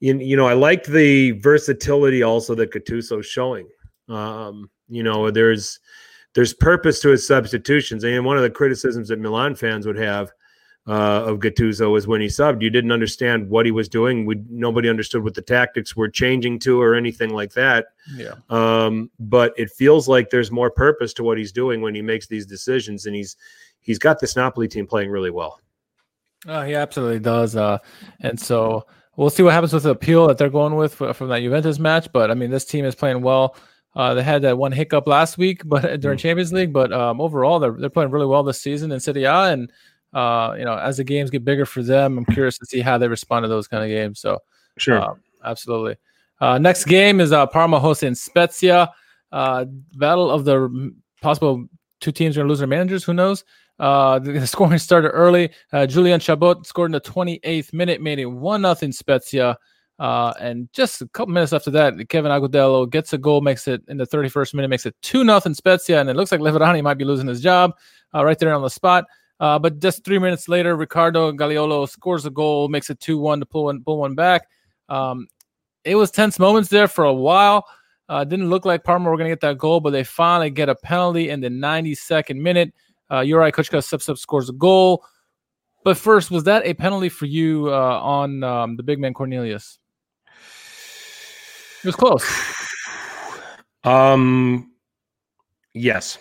you, you know, I like the versatility also that Gattuso's showing. Um, you know, there's there's purpose to his substitutions, and one of the criticisms that Milan fans would have uh, of Gattuso was when he subbed, you didn't understand what he was doing. We nobody understood what the tactics were changing to or anything like that.
Yeah.
Um, but it feels like there's more purpose to what he's doing when he makes these decisions, and he's he's got this Napoli team playing really well.
Uh, he absolutely does. Uh, and so we'll see what happens with the appeal that they're going with from that Juventus match. But I mean, this team is playing well. Uh, they had that one hiccup last week, but during Champions League. But um, overall, they're they're playing really well this season in Serie A. And uh, you know, as the games get bigger for them, I'm curious to see how they respond to those kind of games. So
Sure.
uh, absolutely. Uh, next game is uh, Parma hosting Spezia. Uh, battle of the possible two teams are going to lose their managers. Who knows? Uh, the, the scoring started early. Uh, Julian Chabot scored in the 28th minute, made it one nothing Spezia. Uh, and just a couple minutes after that, Kevin Agudelo gets a goal, makes it in the 31st minute, makes it two nothing Spezia, and it looks like Liverani might be losing his job uh, right there on the spot. Uh, but just three minutes later, Riccardo Gagliolo scores a goal, makes it two one to pull one pull one back. Um, it was tense moments there for a while. Uh, didn't look like Parma were going to get that goal, but they finally get a penalty in the 92nd minute. Uh, Juraj Kucka steps up, scores a goal. But first, was that a penalty for you uh, on um, the big man Cornelius? It was close.
Um, yes.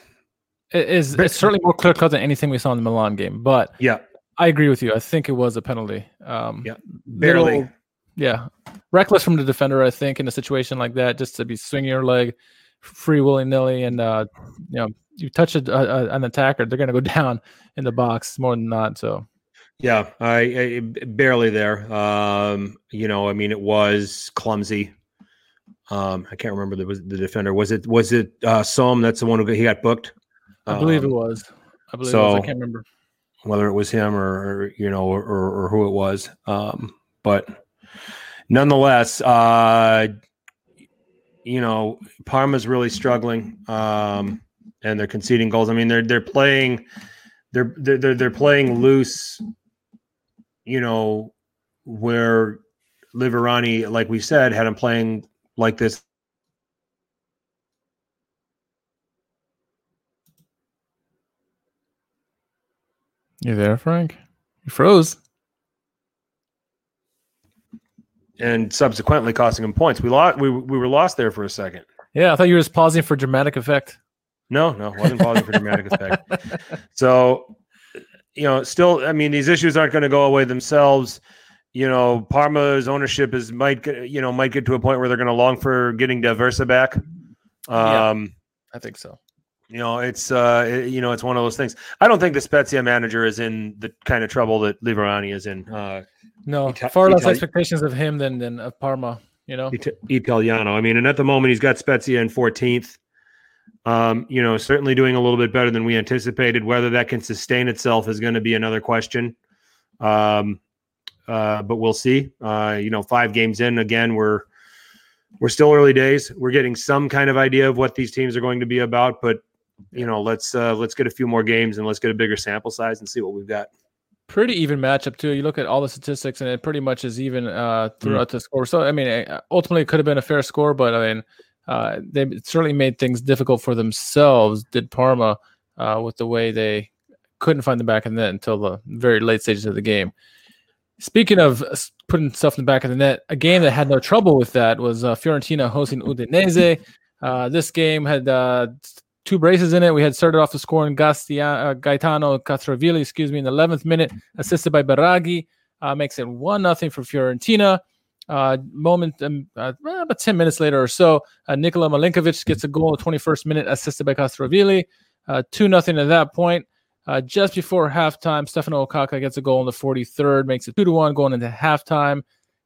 It is it's certainly more clear cut than anything we saw in the Milan game. But
Yeah.
I agree with you. I think it was a penalty. Um,
Yeah, Barely.
little- yeah, reckless from the defender. I think in a situation like that, just to be swinging your leg free willy nilly, and uh, you know, you touch a, a, an attacker, they're going to go down in the box more than not. So
Yeah, I, I barely there. Um, you know, I mean, it was clumsy. Um, I can't remember the was the defender. Was it was it uh Somme? That's the one who got, he got booked.
I believe it
Um,
was. I believe it was. I can't remember.
whether it was him or, or you know or, or, who it was. Um, but nonetheless, uh, you know, Parma's really struggling, um, and they're conceding goals. I mean, they're they're playing they're they're they're, they're playing loose. You know, where Liverani, like we said, had him playing like this
You there, Frank? You froze.
and subsequently costing him points. We lost. We we were lost there for a second.
Yeah, I thought you were just pausing for dramatic effect.
No, no, wasn't pausing for dramatic effect. So, you know, still, I mean, these issues aren't going to go away themselves. You know, Parma's ownership is might get, you know might get to a point where they're going to long for getting D'Aversa back.
Yeah.
Um,
I think so.
You know, it's uh, it- you know, it's one of those things. I don't think the Spezia manager is in the kind of trouble that Liverani is in. Uh,
No,
Ita-
far less
Itali-
expectations of him than than of Parma. You know,
It- Italiano. I mean, and at the moment he's got Spezia in 14th. Um, you know, certainly doing a little bit better than we anticipated. Whether that can sustain itself is going to be another question. Um, uh, but we'll see. Uh, you know, five games in again, we're we're still early days. We're getting some kind of idea of what these teams are going to be about, but you know, let's uh, let's get a few more games and let's get a bigger sample size and see what we've got.
pretty even matchup too. You look at all the statistics, and it pretty much is even uh, throughout the score. So I mean, ultimately, it could have been a fair score, but I mean, uh, they certainly made things difficult for themselves. Did Parma uh, with the way they couldn't find the back of the net until the very late stages of the game. Speaking of putting stuff in the back of the net, a game that had no trouble with that was uh, Fiorentina hosting Udinese. Uh, this game had uh, two braces in it. We had started off the score in Gastia, uh, Gaetano Castrovilli, excuse me, in the 11th minute, assisted by Biraghi, uh, makes it one nothing for Fiorentina. Uh, moment um, uh, about 10 minutes later or so, uh, Nikola Milenković gets a goal in the 21st minute, assisted by Castrovilli. Uh, two nothing at that point. Uh, just before halftime, Stefano Okaka gets a goal in the 43rd, makes it two to one going into halftime.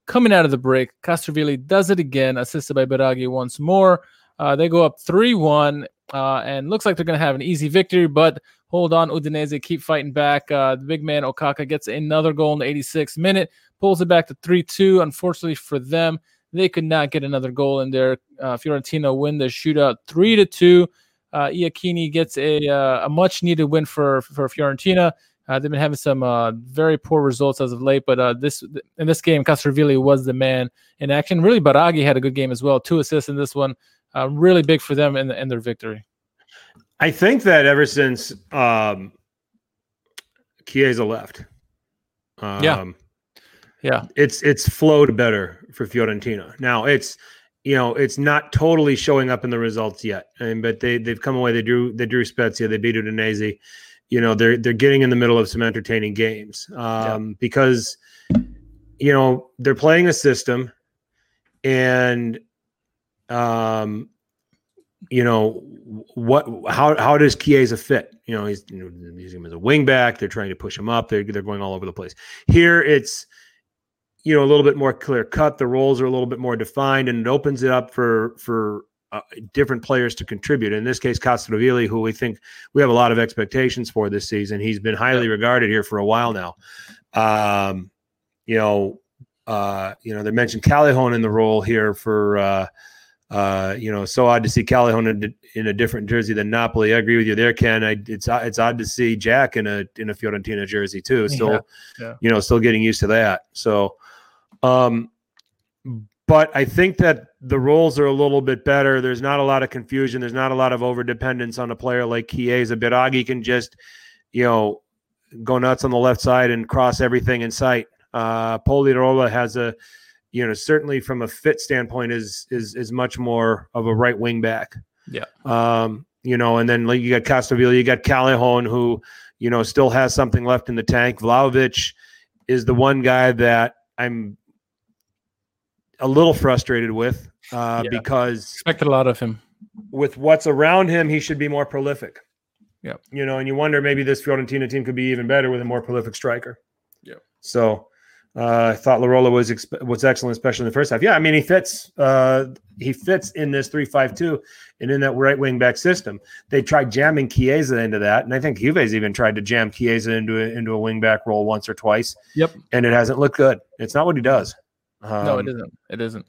Coming out of the break, Castrovilli does it again, assisted by Biraghi once more. Uh, they go up 3 1 uh, and looks like they're going to have an easy victory, but hold on, Udinese keep fighting back. Uh, the big man Okaka gets another goal in the 86th minute, pulls it back to 3 2. Unfortunately for them, they could not get another goal in there. Uh, Fiorentina win the shootout 3 to 2. Uh, Iachini gets a, uh, a much needed win for, for Fiorentina. Uh, they've been having some uh, very poor results as of late, but uh, this in this game, Castrovilli was the man in action. Really, Biraghi had a good game as well. Two assists in this one. Uh, really big for them in, in their victory.
I think that ever since um, Chiesa left, um,
Yeah. Yeah.
it's it's flowed better for Fiorentina. Now it's you know it's not totally showing up in the results yet, and but they they've come away. They drew they drew Spezia, they beat Udinese. You know they're they're getting in the middle of some entertaining games um, because you know they're playing a system, and um, you know what how how does Chiesa fit? You know he's you know, using him as a wing back. They're trying to push him up. They're they're going all over the place. Here it's you know a little bit more clear cut. The roles are a little bit more defined, and it opens it up for for uh, different players to contribute. In this case, Castrovilli, who we think we have a lot of expectations for this season. He's been highly regarded here for a while now. Um, you know, uh, you know they mentioned Callejon in the role here for. Uh, uh, you know, so odd to see Callejon in, in a different jersey than Napoli. I agree with you there, Ken. I, it's it's odd to see Jack in a in a Fiorentina jersey too. Still,
Yeah, yeah.
you know, still getting used to that. So, um, but I think that the roles are a little bit better. There's not a lot of confusion. There's not a lot of over dependence on a player like Chiesa. Biraghi can just, you know, go nuts on the left side and cross everything in sight. Uh, Pol Lirola has a you know, certainly from a fit standpoint, is is is much more of a right wing back.
Yeah.
Um, you know, and then like you got Castrovilli, you got Callejon, who you know still has something left in the tank. Vlahović is the one guy that I'm a little frustrated with uh,
Yeah.
because
Expected a lot of him.
with what's around him, he should be more prolific.
Yep.
You know, and you wonder maybe this Fiorentina team could be even better with a more prolific striker.
Yep.
So uh, I thought Lirola was exp- was excellent, especially in the first half. Yeah, I mean he fits uh, he fits in this three five two and in that right wing back system. They tried jamming Chiesa into that, and I think Juve's even tried to jam Chiesa into a, into a wing back role once or twice.
Yep.
and it hasn't looked good. It's not what he does. Um,
no, it isn't. It isn't.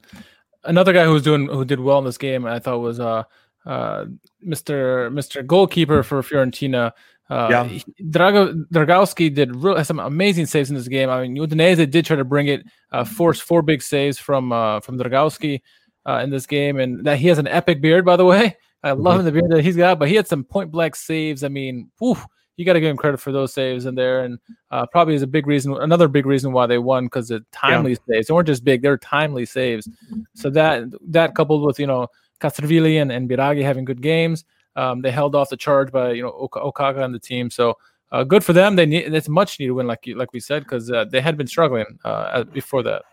Another guy who was doing who did well in this game, I thought was uh uh Mr. Mr. Goalkeeper for Fiorentina. Uh,
Yeah.
Drago, Dragowski did real, some amazing saves in this game. I mean, Udinese did try to bring it, uh, forced four big saves from uh, from Dragowski uh, in this game, and that he has an epic beard, by the way. I love the beard that he's got, but he had some point blank saves. I mean, whew, you got to give him credit for those saves in there, and uh, probably is a big reason, another big reason why they won because the timely yeah. saves. They weren't just big; they're timely saves. So that that coupled with you know Castrovilli and and Biraghi having good games, um, they held off the charge by you know Okaka and the team. So. Uh, good for them. They need it's much needed win, like like we said, because uh, they had been struggling uh, before that.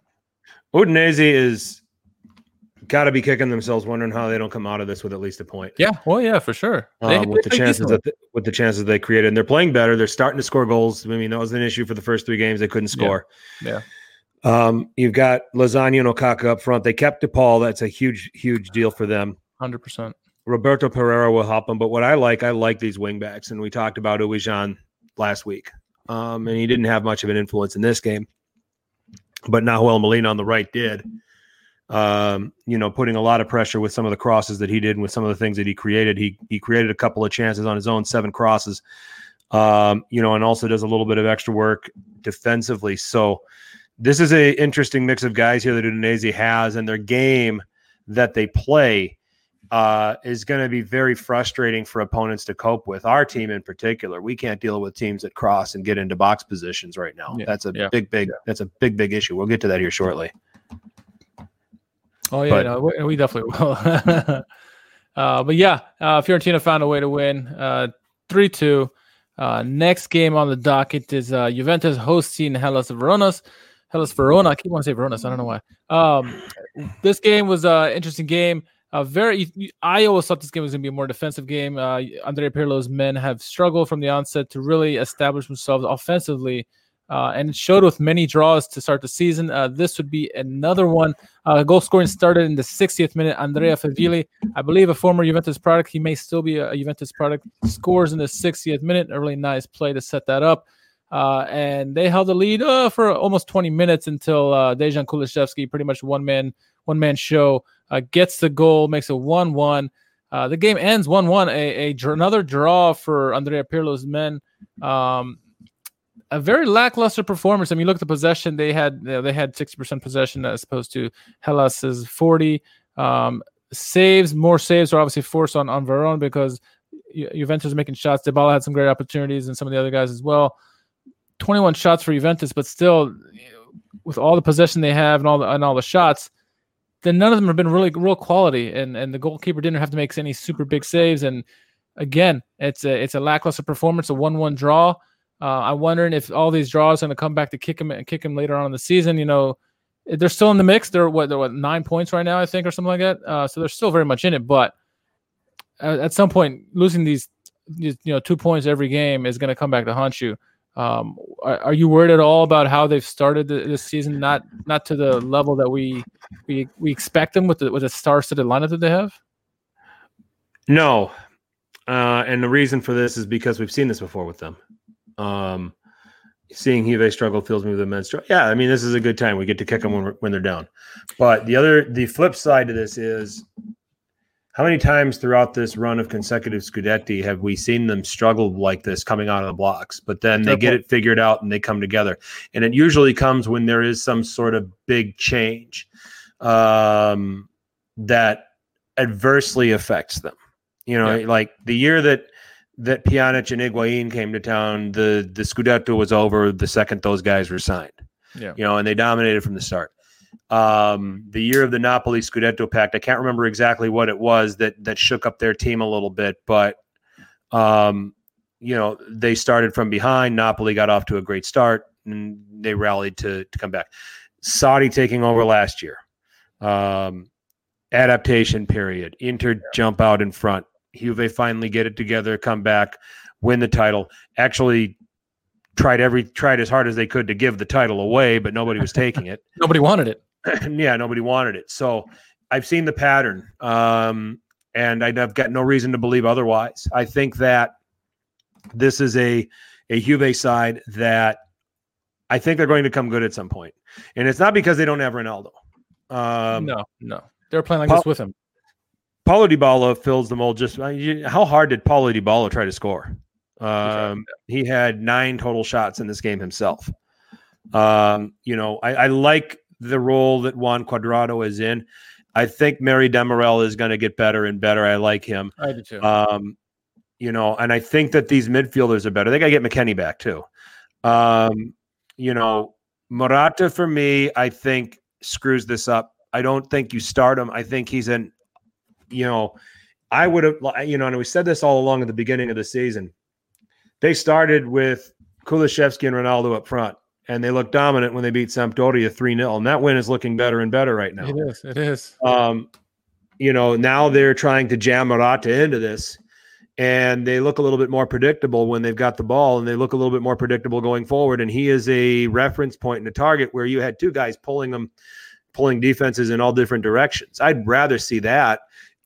Udinese is got to be kicking themselves, wondering how they don't come out of this with at least a point.
Yeah, well, yeah, for sure.
Um, with the chances that with the chances they created, and they're playing better. They're starting to score goals. I mean, that was an issue for the first three games; they couldn't score.
Yeah.
yeah. Um, you've got Lasagna and Okaka up front. They kept De Paul. That's a huge, huge deal for them.
Hundred percent.
Roberto Pereyra will help them. But what I like, I like these wingbacks, and we talked about Ouwejan last week. Um, and he didn't have much of an influence in this game, but Nahuel Molina on the right did um, you know, putting a lot of pressure with some of the crosses that he did and with some of the things that he created. He he created a couple of chances on his own, seven crosses. Um, you know, and also does a little bit of extra work defensively. So this is a interesting mix of guys here that Udinese has, and their game that they play uh, is going to be very frustrating for opponents to cope with. Our team in particular, we can't deal with teams that cross and get into box positions right now. Yeah, that's a yeah, big, big. Yeah. That's a big, big issue. We'll get to that here shortly.
Oh yeah, but, no, we, we, definitely will. uh, but yeah, uh, Fiorentina found a way to win, uh, three two. Uh, next game on the docket is uh, Juventus hosting Hellas Veronas. Hellas Verona. I keep wanting to say Veronas. I don't know why. Um, this game was an interesting game. Uh, very, I always thought this game was going to be a more defensive game. Uh, Andrea Pirlo's men have struggled from the onset to really establish themselves offensively uh, and it showed with many draws to start the season. Uh, this would be another one. Uh, goal scoring started in the 60th minute. Andrea Favilli, I believe a former Juventus product, he may still be a, a Juventus product, scores in the 60th minute. A really nice play to set that up. Uh, and they held the lead uh, for almost 20 minutes until uh, Dejan Kulusevski, pretty much one man, one man show, uh, gets the goal, makes it 1 1. the game ends 1 1, a, a, another draw for Andrea Pirlo's men. Um, a very lackluster performance. I mean, look at the possession they had. They had sixty percent possession as opposed to Hellas's forty. Um, saves, more saves are obviously forced on on Verón because Juventus making shots. Dybala had some great opportunities, and some of the other guys as well. Twenty-one shots for Juventus, but still, with all the possession they have and all the and all the shots, then none of them have been really real quality. And and the goalkeeper didn't have to make any super big saves. And again, it's a it's a lackluster performance, a one-one draw. Uh, I'm wondering if all these draws are going to come back to kick him and kick him later on in the season. You know, they're still in the mix. They're what they're what nine points right now, I think, or something like that. Uh, so they're still very much in it. But at, at some point, losing these, these, you know, two points every game is going to come back to haunt you. Um, are, you worried at all about how they've started this season? Not not to the level that we we we expect them with the with the star-studded lineup that they have.
No, uh, and the reason for this is because we've seen this before with them. Um, seeing Juve struggle fills me with immense joy. Yeah, I mean, this is a good time. We get to kick them when, when they're down. But the other, the flip side to this is how many times throughout this run of consecutive Scudetti have we seen them struggle like this coming out of the blocks? But then they get it figured out and they come together. And it usually comes when there is some sort of big change um, that adversely affects them. You know, yeah. like the year that that Pjanic and Higuain came to town, the the Scudetto was over the second those guys were signed.
Yeah.
You know, and they dominated from the start. Um, the year of the Napoli Scudetto pact, I can't remember exactly what it was that that shook up their team a little bit, but um, you know, they started from behind. Napoli got off to a great start and they rallied to to come back. Sarri taking over last year. Um, adaptation period. Inter jump out in front. Juve finally get it together, come back, win the title. Actually, tried every tried as hard as they could to give the title away, but nobody was taking it.
nobody wanted it.
yeah, nobody wanted it. So I've seen the pattern, um, and I've got no reason to believe otherwise. I think that this is a a Juve side that I think they're going to come good at some point, and it's not because they don't have Ronaldo.
Um, no, no, they're playing like Paul, this with him.
Paulo Dybala fills the mold. Just how hard did Paulo Dybala try to score? Um, he had nine total shots in this game himself. Um, you know, I, I, like the role that Juan Cuadrado is in. I think Merih Demiral is going to get better and better. I like him.
I do too.
Um, you know, and I think that these midfielders are better. They got to get McKennie back too. Um, you know, Morata for me, I think screws this up. I don't think you start him. I think he's an, you know, I would have, you know, and we said this all along at the beginning of the season. They started with Kulusevski and Ronaldo up front, and they looked dominant when they beat Sampdoria 3 0. And that win is looking better and better right now.
It is. It is.
Um, you know, now they're trying to jam Morata into this, and they look a little bit more predictable when they've got the ball, and they look a little bit more predictable going forward. And he is a reference point and a target where you had two guys pulling them, pulling defenses in all different directions. I'd rather see that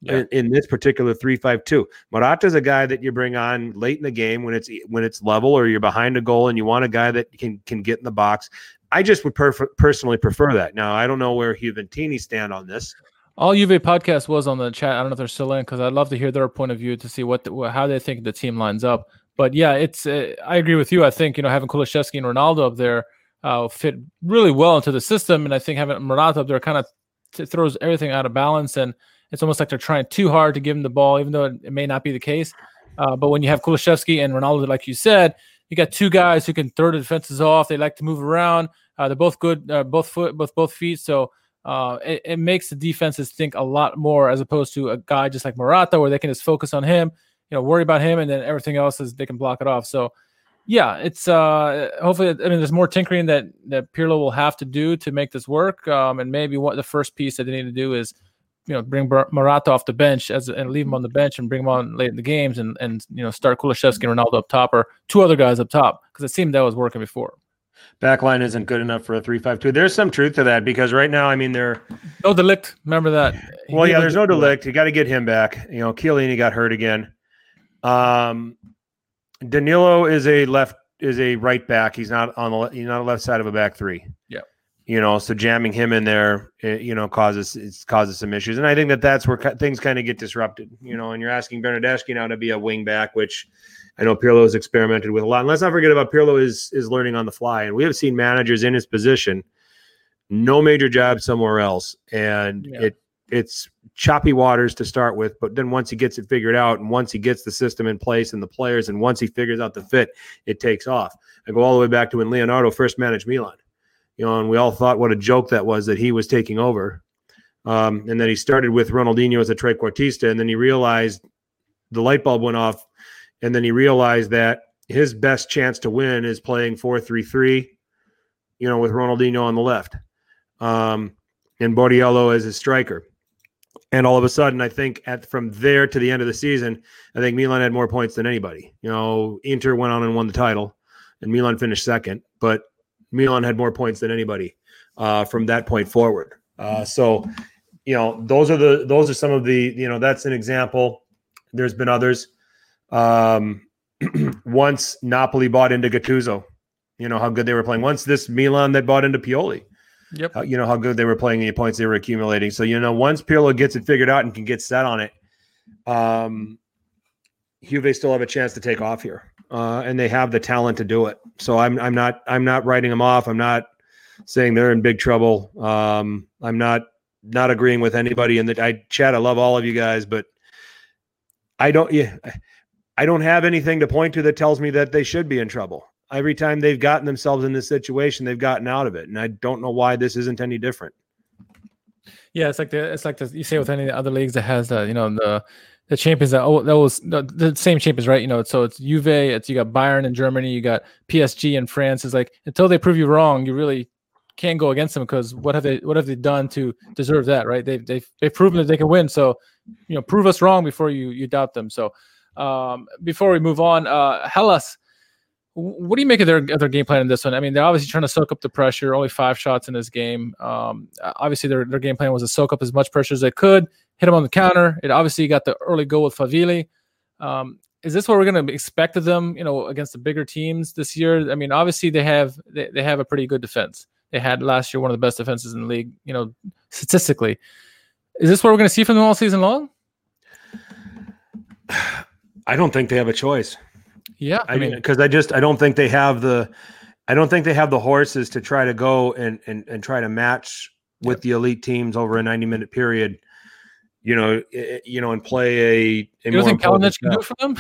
Yeah.
in, in this particular three five two. Morata's a guy that you bring on late in the game when it's when it's level or you're behind a goal and you want a guy that can can get in the box. I just would perf- personally prefer that. Now I don't know where Juventini stand on this.
All Juve podcast was on the chat. I don't know if they're still in because I'd love to hear their point of view to see what the, how they think the team lines up. But yeah, it's uh, I agree with you. I think you know having Kulusevski and Ronaldo up there uh, fit really well into the system, and I think having Morata up there kind of t- throws everything out of balance, and it's almost like they're trying too hard to give him the ball, even though it, may not be the case. Uh, but when you have Kulusevski and Ronaldo, like you said, you got two guys who can throw the defenses off. They like to move around. Uh, they're both good, uh, both foot, both both feet. So uh, it, it makes the defenses think a lot more as opposed to a guy just like Morata, where they can just focus on him, you know, worry about him, and then everything else is they can block it off. So, yeah, it's uh, hopefully. I mean, there's more tinkering that that Pirlo will have to do to make this work. Um, and maybe what the first piece that they need to do is, you know, bring Morata off the bench as and leave him on the bench and bring him on late in the games and and you know start Kulusevski and Ronaldo up top or two other guys up top because it seemed that was working before.
Backline isn't good enough for a three five two. There's some truth to that because right now, I mean, they're
No de Ligt, remember that. He
well, yeah. There's no de Ligt. You got to get him back. You know, Chiellini got hurt again. Um, Danilo is a left is a right back. He's not on the he's not on the left side of a back three. You know, so jamming him in there, eh, you know, causes it causes some issues, and I think that that's where things kind of get disrupted. You know, and you're asking Bernardeschi now to be a wing back, which I know Pirlo has experimented with a lot. And let's not forget about Pirlo is is learning on the fly, and we have seen managers in his position, no major job somewhere else, and
Yeah.
it it's choppy waters to start with, but then once he gets it figured out, and once he gets the system in place and the players, and once he figures out the fit, it takes off. I go all the way back to when Leonardo first managed Milan, you know, and we all thought what a joke that was that he was taking over, um, and then he started with Ronaldinho as a trequartista, and then he realized the light bulb went off, and then he realized that his best chance to win is playing four three three, you know, with Ronaldinho on the left, um, and Borriello as his striker. And all of a sudden, I think at from there to the end of the season, I think Milan had more points than anybody. You know, Inter went on and won the title, and Milan finished second, but Milan had more points than anybody uh, from that point forward. Uh, so, you know, those are the those are some of the you know that's an example. There's been others. Um, once Napoli bought into Gattuso, you know how good they were playing. Once this Milan that bought into Pioli,
Yep.
how- you know how good they were playing and the points they were accumulating. So you know once Pirlo gets it figured out and can get set on it, um, Juve still have a chance to take off here, uh, and they have the talent to do it. So I'm I'm not I'm not writing them off. I'm not saying they're in big trouble. Um, I'm not not agreeing with anybody in the I chat. I love all of you guys, but I don't yeah I don't have anything to point to that tells me that they should be in trouble. Every time they've gotten themselves in this situation, they've gotten out of it, and I don't know why this isn't any different.
Yeah, it's like the it's like the, you say with any other leagues that has the you know the the champions that oh that was the, same champions right? You know so it's Juve it's you got Bayern in Germany you got PSG in France. Is like until they prove you wrong you really can't go against them because what have they what have they done to deserve that right? They've they've, they've proven that they can win. So you know prove us wrong before you you doubt them. So um before we move on uh Hellas what do you make of their their game plan in this one? I mean, they're obviously trying to soak up the pressure. Only five shots in this game. Um, obviously, their their game plan was to soak up as much pressure as they could, hit them on the counter. It obviously got the early goal with Favilli. Um, is this what we're going to expect of them? You know, against the bigger teams this year. I mean, obviously they have they, they have a pretty good defense. They had last year one of the best defenses in the league. You know, statistically. Is this what we're going to see from them all season long?
I don't think they have a choice.
Yeah,
I mean, because I just I don't think they have the I don't think they have the horses to try to go and and, and try to match with the elite teams over a 90 minute period. You know, i- you know, and play a. a
you don't think
important
Kalinic can do it for them?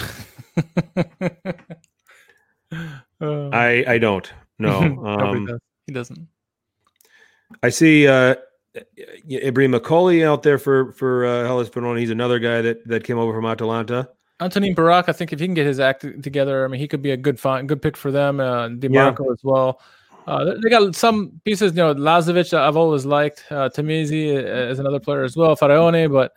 Uh,
I I don't. No. Um,
does. He doesn't.
I see uh, Ebrima Colley out there for for uh, Hellas Verona. He's another guy that that came over from Atalanta.
Antonin Barak, I think if he can get his act together, I mean, he could be a good find, good pick for them. Uh, Dimarco as well. Uh, they- they got some pieces, you know, Lazovic I've always liked. Uh, Tameze is another player as well, Faraone, but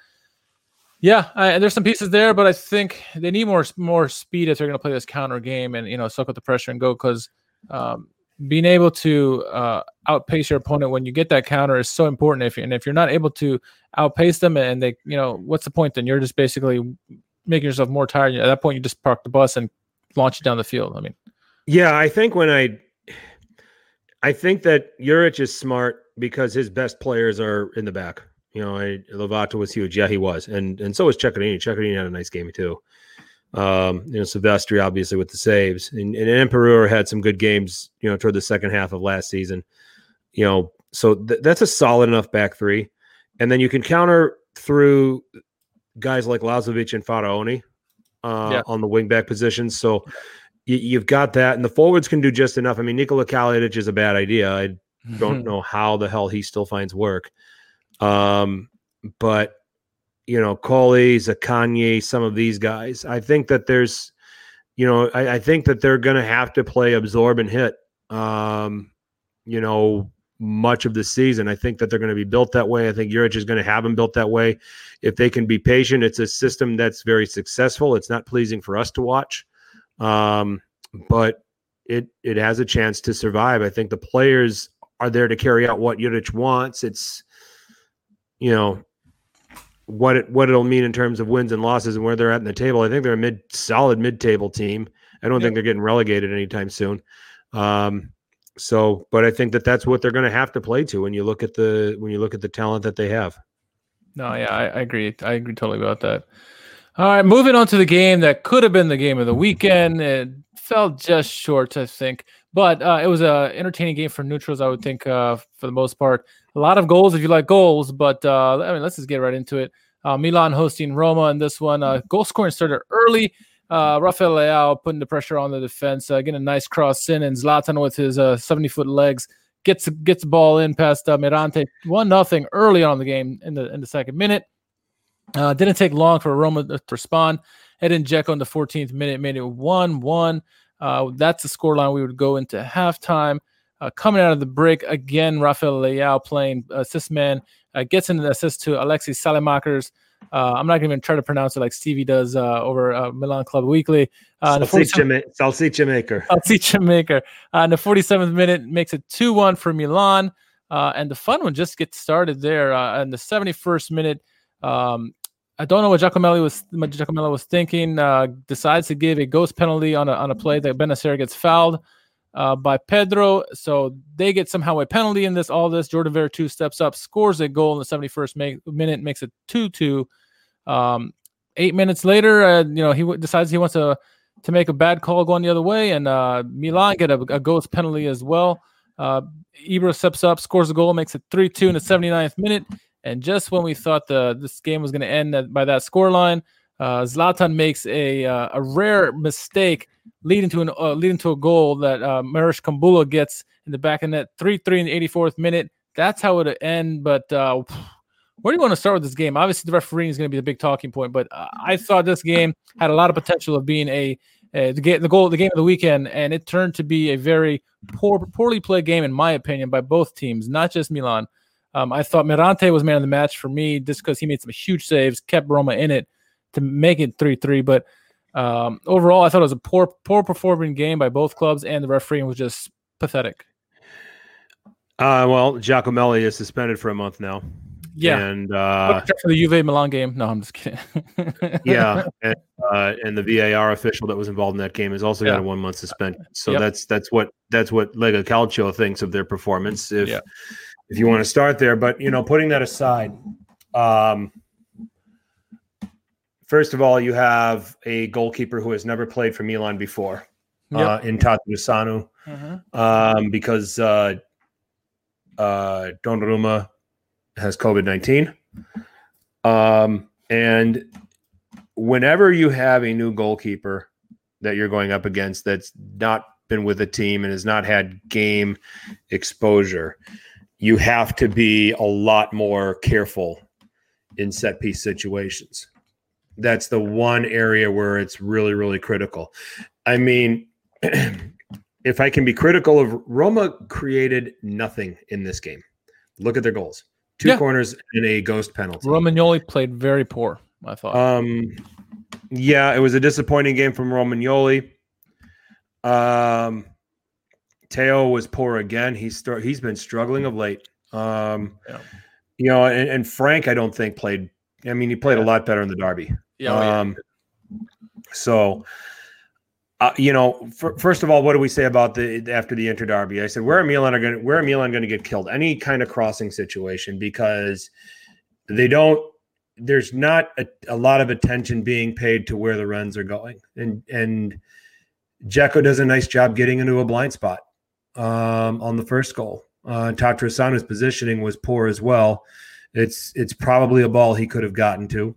yeah, I, there's some pieces there, but I think they need more more speed if they're going to play this counter game and you know suck up the pressure and go because um, being able to uh, outpace your opponent when you get that counter is so important. If you, and if you're not able to outpace them and they, you know, what's the point? Then you're just basically making yourself more tired. At that point, you just park the bus and launch it down the field. I mean,
Yeah, I think when I, I think that Juric is smart because his best players are in the back. You know, I, Lovato was huge. Yeah, he was, and and so was Ceccherini. Ceccherini had a nice game too. Um, you know, Silvestri obviously with the saves, and, and Empereur had some good games. You know, toward the second half of last season. You know, so th- that's a solid enough back three, and then you can counter through guys like Lazovic and Faraoni uh,
Yeah.
on the wingback positions. So you, you've got that, and the forwards can do just enough. I mean, Nikola Kalinic is a bad idea. I don't know how the hell he still finds work. Um, but you know, Colley, Zaccagni, some of these guys, I think that there's, you know, I, I think that they're going to have to play absorb and hit. Um, you know, much of the season. I think that they're going to be built that way. I think Juric is going to have them built that way. If they can be patient, it's a system that's very successful. It's not pleasing for us to watch, um, but it it has a chance to survive. I think the players are there to carry out what Juric wants. It's you know what it what it'll mean in terms of wins and losses and where they're at in the table. I think they're a mid solid mid table team. I don't
Yeah.
think they're getting relegated anytime soon. Um, so, but I think that that's what they're going to have to play to when you look at the when you look at the talent that they have.
No, yeah, I, I agree. I agree totally about that. All right, moving on to the game that could have been the game of the weekend. It fell just short, I think, but uh, it was a entertaining game for neutrals. I would think uh, for the most part, a lot of goals if you like goals. But uh, I mean, let's just get right into it. Uh, Milan hosting Roma in this one. Uh, goal scoring started early. Uh, Rafael Leao putting the pressure on the defense, uh, getting a nice cross in, and Zlatan with his uh, 70 foot legs gets gets the ball in past uh, Mirante. One nothing early on the game in the in the second minute. Uh, didn't take long for Roma to respond. Edin Dzeko in the 14th minute made it 1 1. Uh, that's the scoreline we would go into halftime. Uh, coming out of the break, again, Rafael Leao playing assist man, uh, gets an assist to Alexis Saelemaekers. Uh, I'm not going to even try to pronounce it like Stevie does uh, over uh, Milan Club Weekly. Uh, the 47th
Salsicha, ma- salsicha maker.
Alcicha maker. Uh, in the 47th minute, makes it 2 1 for Milan. Uh, and the fun one just gets started there. Uh, in the 71st minute, um, I don't know what Giacomelli was what Giacomelli was thinking. Uh, decides to give a ghost penalty on a, on a play that Bennacer gets fouled uh, by Pedro. So they get somehow a penalty in this. All this. Jordan Veretout steps up, scores a goal in the 71st ma- minute, makes it 2 2. Um, eight minutes later, uh, you know, he w- decides he wants to to make a bad call going the other way, and uh, Milan get a, a ghost penalty as well. Uh, Ibra steps up, scores a goal, makes it 3 2 in the 79th minute. And just when we thought the this game was going to end at, by that scoreline, uh, Zlatan makes a uh, a rare mistake leading to an uh, leading to a goal that uh, Marash Kumbula gets in the back of net, 3 3 in the 84th minute. That's how it end. But uh, where do you want to start with this game? Obviously, the refereeing is going to be the big talking point, but uh, I thought this game had a lot of potential of being a the the goal, the game of the weekend, and it turned to be a very poor, poorly played game, in my opinion, by both teams, not just Milan. Um, I thought Mirante was man of the match for me just because he made some huge saves, kept Roma in it to make it three three. But um, overall, I thought it was a poor, poor performing game by both clubs, and the refereeing was just pathetic.
Uh, well, Giacomelli is suspended for a month now.
Yeah,
and uh,
for the Juve Milan game. No, I'm just kidding.
yeah, and, uh, and the VAR official that was involved in that game has also got a one month suspension. So
Yep.
that's that's what that's what Lega Calcio thinks of their performance. If
Yeah.
if you want to start there, but you know, putting that aside, um, first of all, you have a goalkeeper who has never played for Milan before uh, in Tatarusanu
Mhm.
um, because uh, uh, Donnarumma has COVID nineteen, um, and whenever you have a new goalkeeper, that you're going up against that's not been with a team and has not had game exposure, you have to be a lot more careful in set piece situations. That's the one area where it's really, really critical. I mean, if I can be critical of Roma created nothing in this game. Look at their goals. Two
Yeah.
corners and a ghost penalty.
Romagnoli played very poor. I thought.
Um, yeah, it was a disappointing game from Romagnoli. Um, Theo was poor again. He's start, he's been struggling of late. Um,
Yeah.
you know, and, and Frank, I don't think played. I mean, he played a lot better in the derby.
Yeah, oh.
Um, so, uh, you know, fir- first of all, what do we say about the after the Inter derby? I said, where are Milan are going? Where are Milan going to get killed? Any kind of crossing situation because they don't. There's not a, a lot of attention being paid to where the runs are going, and and Jacko does a nice job getting into a blind spot um, on the first goal. Uh, Tatarusanu's positioning was poor as well. It's it's probably a ball he could have gotten to.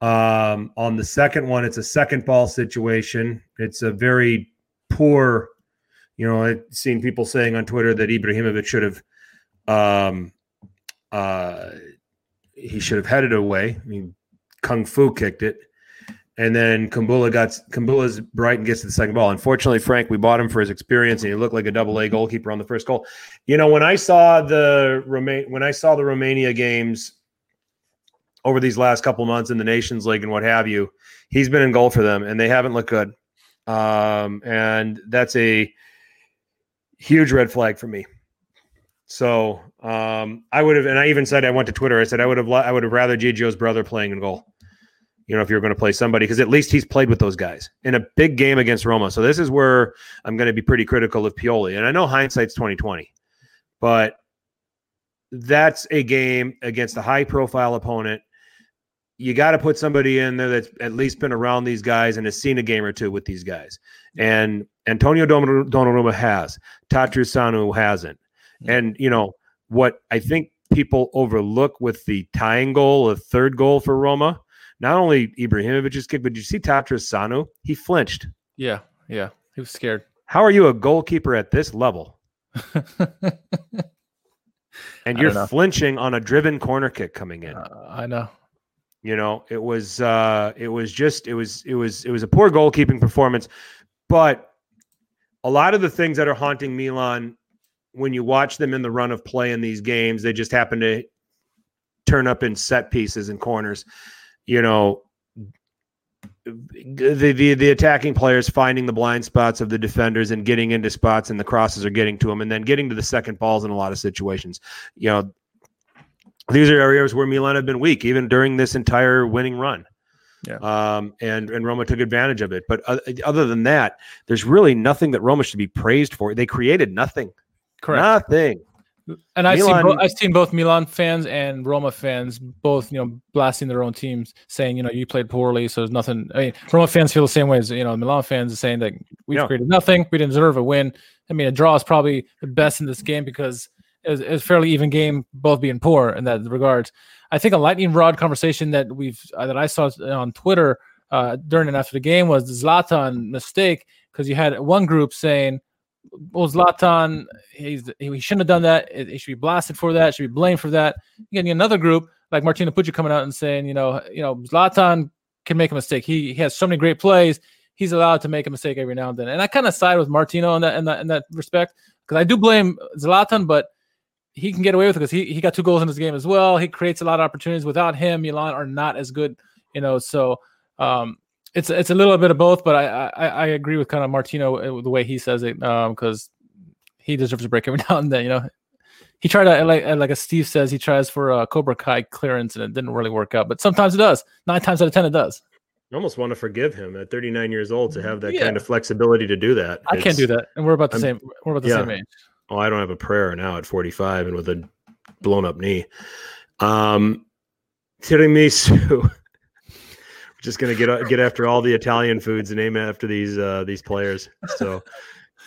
Um, on the second one, it's a second ball situation. It's a very poor, you know, I've seen people saying on Twitter that Ibrahimovic should have, um, uh, he should have headed away. I mean, Kung Fu kicked it. And then Kumbula got Kumbula's bright and gets to the second ball. Unfortunately, Frank, we bought him for his experience, and he looked like a double A goalkeeper on the first goal. You know, when I saw the when I saw the Romania games over these last couple months in the Nations League and what have you, he's been in goal for them, and they haven't looked good. Um, and that's a huge red flag for me. So um, I would have, and I even said I went to Twitter. I said I would have, I would have rather Gigio's brother playing in goal. You know, if you're going to play somebody, because at least he's played with those guys in a big game against Roma. So this is where I'm going to be pretty critical of Pioli, and I know hindsight's 2020, but that's a game against a high profile opponent. You got to put somebody in there that's at least been around these guys and has seen a game or two with these guys. And Antonio Don- Donnarumma has. Tatarusanu hasn't. And you know what I think people overlook with the tying goal, a third goal for Roma. Not only Ibrahimovic's kick, but did you see Tatarusanu? He flinched.
yeah, yeah. He was scared.
How are you a goalkeeper at this level? And you're flinching on a driven corner kick coming in.
Uh, I know.
You know, it was uh it was just it was it was it was a poor goalkeeping performance. But a lot of the things that are haunting Milan when you watch them in the run of play in these games, they just happen to turn up in set pieces and corners. You know, the, the the attacking players finding the blind spots of the defenders and getting into spots and the crosses are getting to them and then getting to the second balls in a lot of situations. You know, these are areas where Milan have been weak, even during this entire winning run.
Yeah.
Um, and and Roma took advantage of it. But uh, other than that, there's really nothing that Roma should be praised for. They created nothing.
Correct.
Nothing.
And I've seen bo- I've seen both Milan fans and Roma fans both you know blasting their own teams, saying you know you played poorly, so there's nothing. I mean, Roma fans feel the same way as you know Milan fans are saying that we've
Yeah.
created nothing, we didn't deserve a win. I mean, a draw is probably the best in this game because was fairly even game, both being poor in that regard. I think a lightning rod conversation that we've uh, that I saw on Twitter uh, during and after the game was the Zlatan mistake because you had one group saying well, Zlatan, he's he shouldn't have done that. He should be blasted for that. Should be blamed for that. You get another group like Martino Pucci coming out and saying, you know, you know, Zlatan can make a mistake. He, he has so many great plays. He's allowed to make a mistake every now and then. And I kind of side with Martino in that in that in that respect because I do blame Zlatan, but he can get away with it because he, he got two goals in this game as well. He creates a lot of opportunities. Without him, Milan are not as good, you know. So um, it's it's a little bit of both, but I I, I agree with kind of Martino uh, the way he says it because he deserves a break every now and then. You know, he tried to like like as Steve says he tries for a Cobra Kai clearance and it didn't really work out, but sometimes it does. Nine times out of ten, it does.
I almost want to forgive him at 39 years old to have that
Yeah.
kind of flexibility to do that.
I can't do that, and we're about the
I'm-
same. We're about the
yeah.
same age.
Oh, I don't have a prayer now at 45 and with a blown up knee. Um, tiramisu. We're just gonna get get after all the Italian foods and name after these uh, these players. So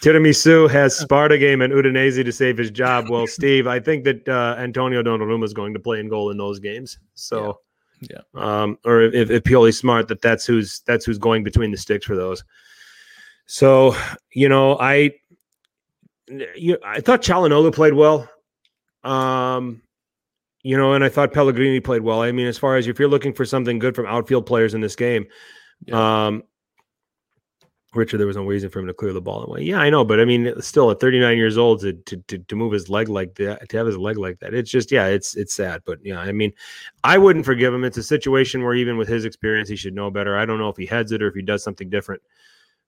tiramisu has Sparta game and Udinese to save his job. Well, Steve, I think that uh, Antonio Donnarumma is going to play in goal in those games. So
Yeah.
Um, or if, if Pioli's smart, that that's who's that's who's going between the sticks for those. So, you know, I you I thought Calhanoglu played well. Um, you know, and I thought Pellegrini played well. I mean, as far as if you're looking for something good from outfield players in this game, um, Richard, there was no reason for him to clear the ball away. Yeah, I know, but I mean, still at 39 years old to, to to to move his leg like that, to have his leg like that, it's just yeah, it's it's sad. But yeah, I mean, I wouldn't forgive him. It's a situation where even with his experience, he should know better. I don't know if he heads it or if he does something different.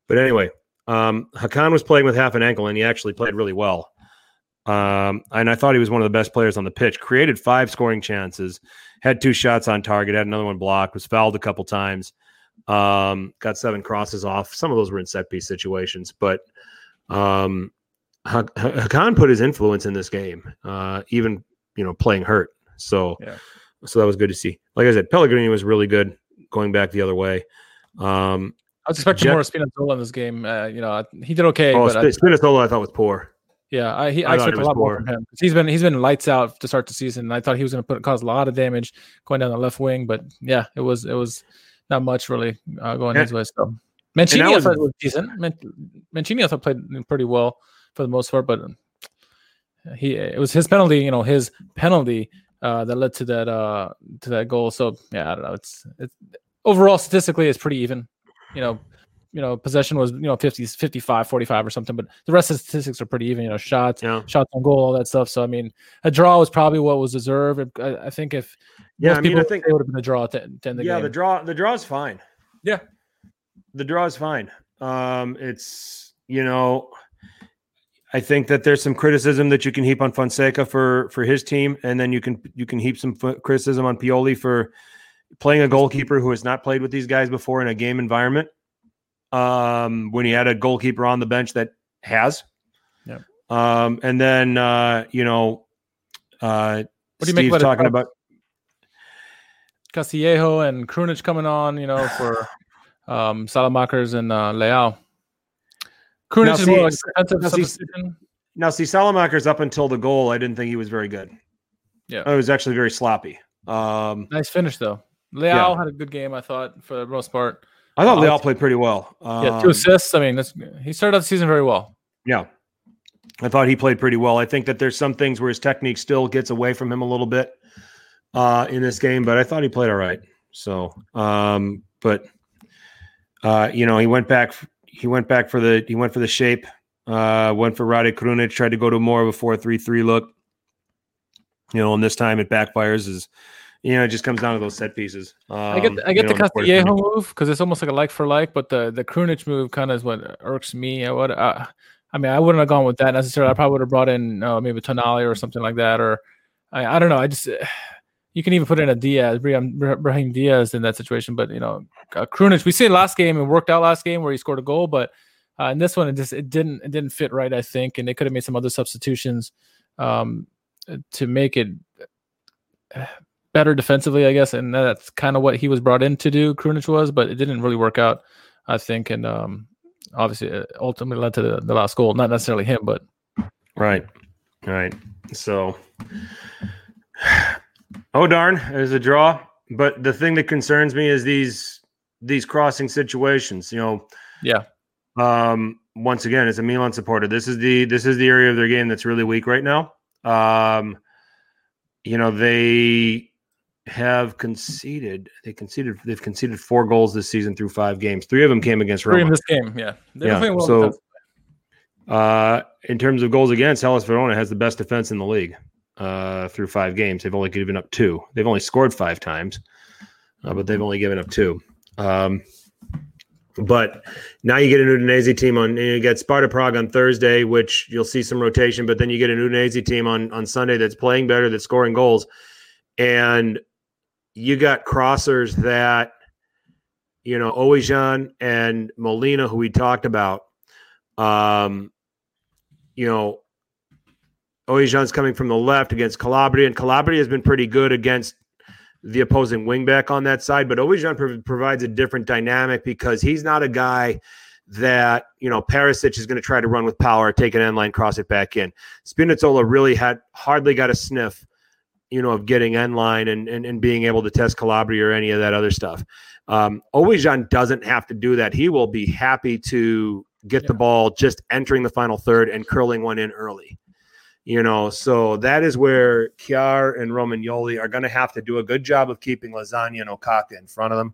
But anyway, um, Hakan was playing with half an ankle, and he actually played really well. Um, and I thought he was one of the best players on the pitch. Created five scoring chances, had two shots on target, had another one blocked, was fouled a couple times. Um, got seven crosses off. Some of those were in set piece situations, but um, Hakan put his influence in this game, uh, even you know playing hurt. So,
Yeah.
so that was good to see. Like I said, Pellegrini was really good going back the other way. Um,
I was expecting
Jet-
more of Spinazzola in this game. Uh, you know, he did okay,
oh,
but I,
Sp- Spinazzola I thought was poor.
yeah, I, he,
I
I, expect a lot more
poor.
from him. He's been he's been lights out to start the season. and I thought he was going to put cause a lot of damage going down the left wing, but yeah, it was it was not much really uh, going
Yeah.
his way. So Mancini, I
was-
thought was decent. Man- Mancini, I thought played pretty well for the most part, but he it was his penalty. You know, his penalty uh, that led to that uh, to that goal. So yeah, I don't know. It's it's overall statistically it's pretty even. You know, you know, possession was you know 50, 55, 45 or something, but the rest of the statistics are pretty even. You know, shots,
Yeah,
shots on goal, all that stuff. So I mean, a draw was probably what was deserved. I, I think if
yeah.
most
I mean,
people
I think
it would have been a draw to, to end the
yeah,
game.
Yeah, the draw the draw's fine.
Yeah.
The draw is fine. Um, it's you know, I think that there's some criticism that you can heap on Fonseca for for his team, and then you can you can heap some f- criticism on Pioli for playing a goalkeeper who has not played with these guys before in a game environment. Um, when he had a goalkeeper on the bench that has.
Yep.
Um, and then uh, you know, uh,
What do you make
Steve's
about
talking
subs?
about
Castillejo and Krunic coming on, you know, for um, Saelemaekers and uh, Leao. Krunic
Now,
is
see-
more like defensive
now, see- Now, see, Saelemaekers up until the goal, I didn't think he was very good.
Yeah.
it was actually very sloppy. Um,
Nice finish though. Leao
Yeah.
had a good game, I thought, for the most part.
I thought
Leao
played pretty well.
Yeah, two
Um,
assists. I mean, that's he started out the season very well.
Yeah, I thought he played pretty well. I think that there's some things where his technique still gets away from him a little bit uh, in this game, but I thought he played all right. So, um, but uh, you know, he went back. He went back for the. He went for the shape. Uh, went for Rade Krunic. Tried to go to more of a four-three-three look. You know, and this time it backfires. Is you know, it just comes down to those set pieces. Um,
I get I
you know,
the. Castillejo move because it's almost like a like for like, but the the Krunic move kind of is what irks me. I would, uh, I mean, I wouldn't have gone with that necessarily. I probably would have brought in uh, maybe Tonali or something like that, or I, I don't know. I just you can even put in a Diaz, Brahim, Brahim Diaz in that situation, but you know, uh. We seen last game it worked out last game where he scored a goal, but uh, in this one, it just it didn't it didn't fit right. I think, and they could have made some other substitutions um, to make it uh, better defensively, I guess, and that's kind of what he was brought in to do. Krunic was, but it didn't really work out, I think, and um, obviously, it ultimately led to the, the last goal. Not necessarily him, but
Right. Right. So, oh darn, there's a draw. But the thing that concerns me is these these crossing situations. You know,
yeah,
um, once again, as a Milan supporter, this is the this is the area of their game that's really weak right now. Um, you know, they have conceded. They conceded. They've conceded four goals this season through five games. Three of them came against
three in this game. Yeah, they're
Yeah,
well
so- Uh, in terms of goals against, Hellas Verona has the best defense in the league uh, through five games. They've only given up two. They've only scored five times, uh, but they've only given up two. Um, but now you get an Udinese team on. You get Sparta Prague on Thursday, which you'll see some rotation. But then you get an Udinese team on on Sunday that's playing better, that's scoring goals, and you got crossers that you know Ouwejan and Molina, who we talked about. Um, you know, Ouwejan's coming from the left against Calabria, and Calabria has been pretty good against the opposing wingback on that side. But Ouwejan prov- provides a different dynamic because he's not a guy that you know Perisic is going to try to run with power, take an end line, cross it back in. Spinazzola really had hardly got a sniff, you know, of getting end line and, and and being able to test Calabria or any of that other stuff. Um, Ouwejan doesn't have to do that. He will be happy to get
Yeah.
the ball just entering the final third and curling one in early. You know, so that is where Kjaer and Romagnoli are going to have to do a good job of keeping Lasagna and Okaka in front of them.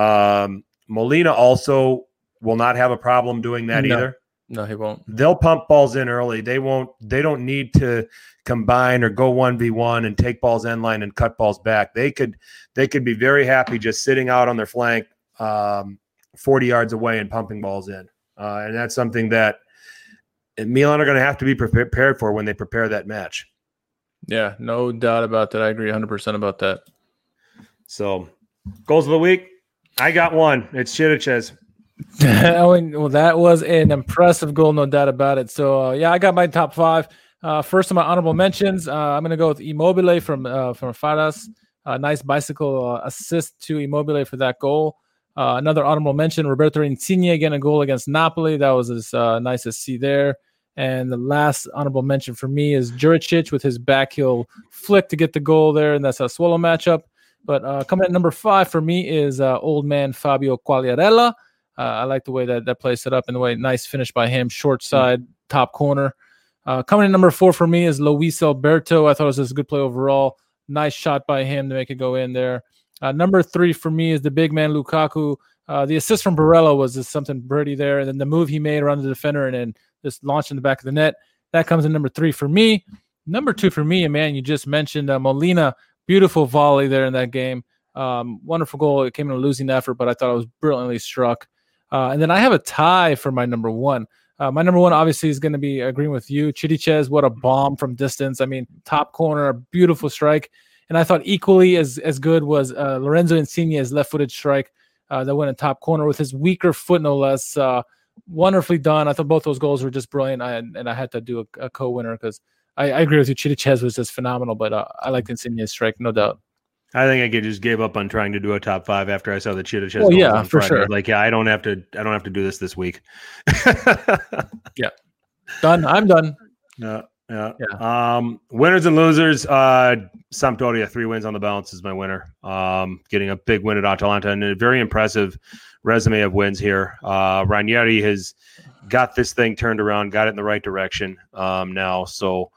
Um, Molina also will not have a problem doing that
No.
either
No, he won't.
they'll pump balls in early. They won't. They don't need to combine or go one v one and take balls end line and cut balls back. They could. They could be very happy just sitting out on their flank, um, forty yards away and pumping balls in. Uh, and that's something that Milan are going to have to be prepared for when they prepare that match.
Yeah, no doubt about that. I agree 100% about that.
So, goals of the week. I got one. It's Chiriches.
Well, that was an impressive goal, no doubt about it. So, uh, yeah, I got my top five. Uh, first of my honorable mentions, uh, I'm going to go with Immobile from uh, from Fares. Nice bicycle uh, assist to Immobile for that goal. Uh, another honorable mention, Roberto Insigne again a goal against Napoli. That was as nice to see there. And the last honorable mention for me is Djuricic with his back heel flick to get the goal there, and that's a swallow matchup. But coming at number five for me is old man Fabio Quagliarella. Uh, I like the way that that plays set up and the way nice finish by him, short side, top corner. Uh, coming in number four for me is Luis Alberto. I thought it was a good play overall. Nice shot by him to make it go in there. Uh, number three for me is the big man Lukaku. Uh, the assist from Barella was just something pretty there, and then the move he made around the defender and then just launched in the back of the net. That comes in number three for me. Number two for me, man, you just mentioned uh, Molina. Beautiful volley there in that game. Um, wonderful goal. It came in a losing effort, but I thought it was brilliantly struck. Uh, and then I have a tie for my number one. Uh, my number one obviously is going to be agreeing with you. Chiriches, what a bomb from distance. I mean, top corner, a beautiful strike. And I thought equally as as good was uh, Lorenzo Insigne's left-footed strike uh, that went in top corner with his weaker foot, no less. Uh, wonderfully done. I thought both those goals were just brilliant. I, and I had to do a, a co-winner because I, I agree with you. Chiriches was just phenomenal, but uh, I liked Insigne's strike, no doubt.
I think I could just gave up on trying to do a top five after I saw the Chiriches.
Well, yeah,
on
for
Friday.
sure.
Like, yeah, I don't have to. I don't have to do this this week.
Yeah, done. I'm done.
Yeah, yeah.
Yeah.
Um, winners and losers. Uh, Sampdoria three wins on the balance is my winner. Um, getting a big win at Atalanta and a very impressive resume of wins here. Uh, Ranieri has got this thing turned around, got it in the right direction um, now. So,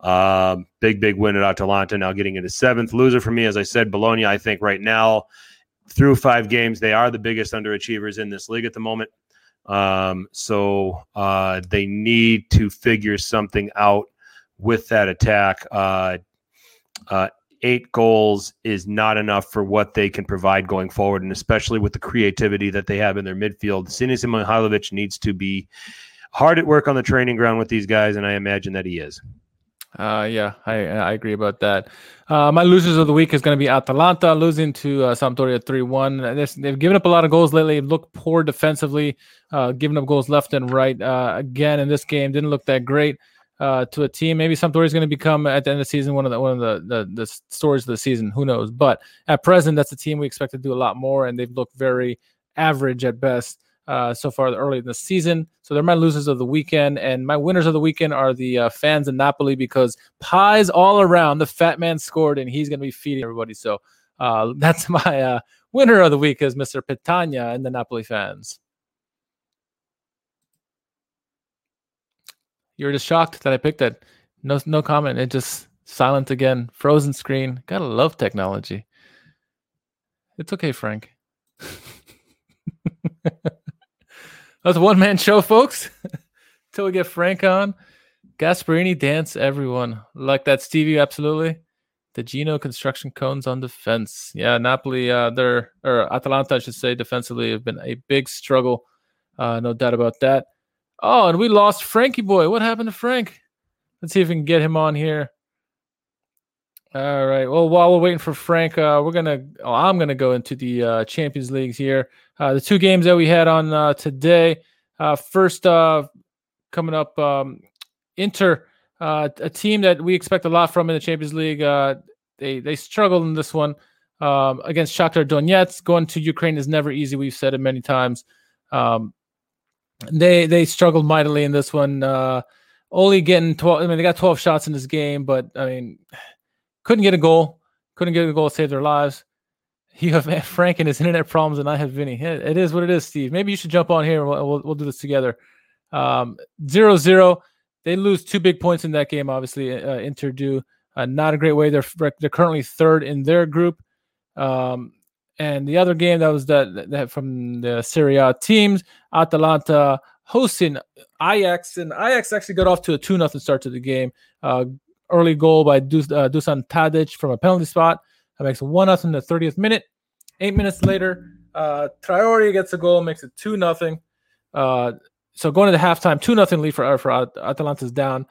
um, big big win at Atalanta. Now getting into seventh. Loser for me, as I said, Bologna. I think right now through five games, they are the biggest underachievers in this league at the moment. Um, so uh, they need to figure something out with that attack. Uh, uh, eight goals is not enough for what they can provide going forward, and especially with the creativity that they have in their midfield. Sinisa Mihailovic needs to be hard at work on the training ground with these guys, and I imagine that he is.
Uh, yeah, I I agree about that. Uh, my losers of the week is going to be Atalanta losing to uh, Sampdoria three one. They've given up a lot of goals lately. Look poor defensively, uh, giving up goals left and right. Uh, again in this game, didn't look that great. Uh, to a team, maybe Sampdoria is going to become at the end of the season one of the one of the, the the stories of the season. Who knows? But at present, that's a team we expect to do a lot more, and they've looked very average at best uh, so far early in the season. So they're my losers of the weekend, and my winners of the weekend are the uh, fans in Napoli because pies all around. The fat man scored, and he's going to be feeding everybody. So uh, that's my uh, winner of the week is Mr. Petagna and the Napoli fans. You're just shocked that I picked it. No, no comment. It just silent again. Frozen screen. Gotta love technology. It's okay, Frank. That's a one man show, folks. Till we get Frank on. Gasperini dance, everyone. Like that, Stevie, absolutely. The Gino construction cones on defense. Yeah, Napoli, uh, they're, or Atalanta, I should say, defensively have been a big struggle. Uh, no doubt about that. Oh, and we lost Frankie Boy. What happened to Frank? Let's see if we can get him on here. All right. Well, while we're waiting for Frank, uh, we're gonna. Oh, I'm gonna go into the uh, Champions Leagues here. Uh, the two games that we had on uh, today. Uh, first, uh, coming up, um, Inter, uh, a team that we expect a lot from in the Champions League. They they struggled in this one um, against Shakhtar Donetsk. Going to Ukraine is never easy. We've said it many times. Um, they they struggled mightily in this one. Only getting 12. I mean, they got 12 shots in this game, but I mean, couldn't get a goal. Couldn't get a goal to save their lives. You have Frank and his internet problems, and I have Vinny. It is what it is, Steve. Maybe you should jump on here and we'll, we'll, we'll do this together. Um, zero zero. They lose two big points in that game. Obviously, uh, Inter do uh, not a great way. They're they're currently third in their group. Um, and the other game that was that, that from the Serie A teams, Atalanta hosting Ajax, and Ajax actually got off to a two nothing start to the game. Uh, early goal by Dus- uh, Dusan Tadic from a penalty spot. Makes one nothing in the 30th minute. Eight minutes later, uh, Traore gets a goal, makes it two nothing. Uh, so going to the halftime, two nothing lead for uh, for Atalanta's down.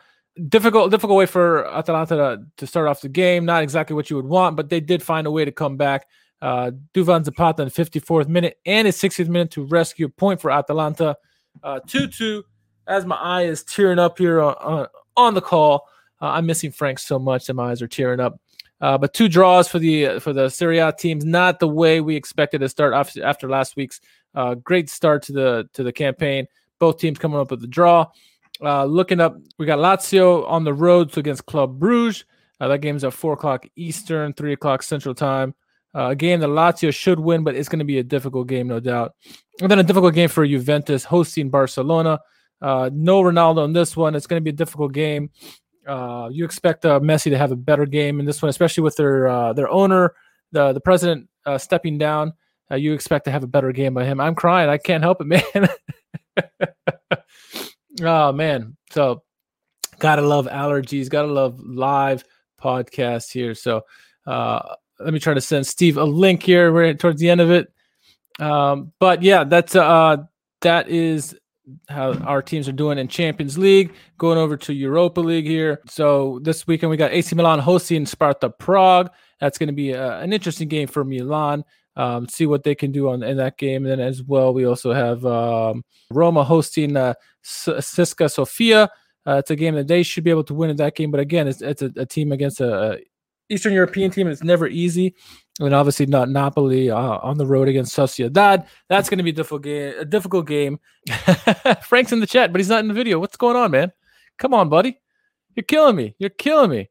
Difficult, difficult way for Atalanta to, to, start off the game. Not exactly what you would want, but they did find a way to come back. Uh, Duvan Zapata in the 54th minute and his 60th minute to rescue a point for Atalanta. Uh, 2 2. As my eye is tearing up here on, on, on the call. Uh, I'm missing Frank so much that my eyes are tearing up. Uh, but two draws for the for the Serie A teams, not the way we expected to start after, after last week's uh, great start to the to the campaign. Both teams coming up with a draw. Uh, looking up, we got Lazio on the road to against Club Bruges. Uh, that game's at four o'clock Eastern, three o'clock Central Time. Uh, a game that Lazio should win, but it's going to be a difficult game, no doubt. And then a difficult game for Juventus hosting Barcelona. Uh, no Ronaldo in this one. It's going to be a difficult game. Uh, you expect uh, Messi to have a better game in this one, especially with their uh, their owner, the the president uh, stepping down. Uh, you expect to have a better game by him. I'm crying. I can't help it, man. oh man. So gotta love allergies. Gotta love live podcasts here. So let me try to send Steve a link here. We're towards the end of it. Um, but yeah, that's that is how our teams are doing in Champions League. Going over to Europa League here. So this weekend we got AC Milan hosting Sparta Prague. That's going to be a, uh, an interesting game for Milan. Um, see what they can do on in that game. And then as well, we also have um, Roma hosting uh, CSKA Sofia. Uh, it's a game that they should be able to win in that game. But again, it's, it's a, a team against a, a Eastern European team. It's never easy. And obviously not Napoli uh, on the road against Sociedad. That's going to be a difficult game. A difficult game. Frank's in the chat, but he's not in the video. What's going on, man? Come on, buddy. You're killing me. You're killing me.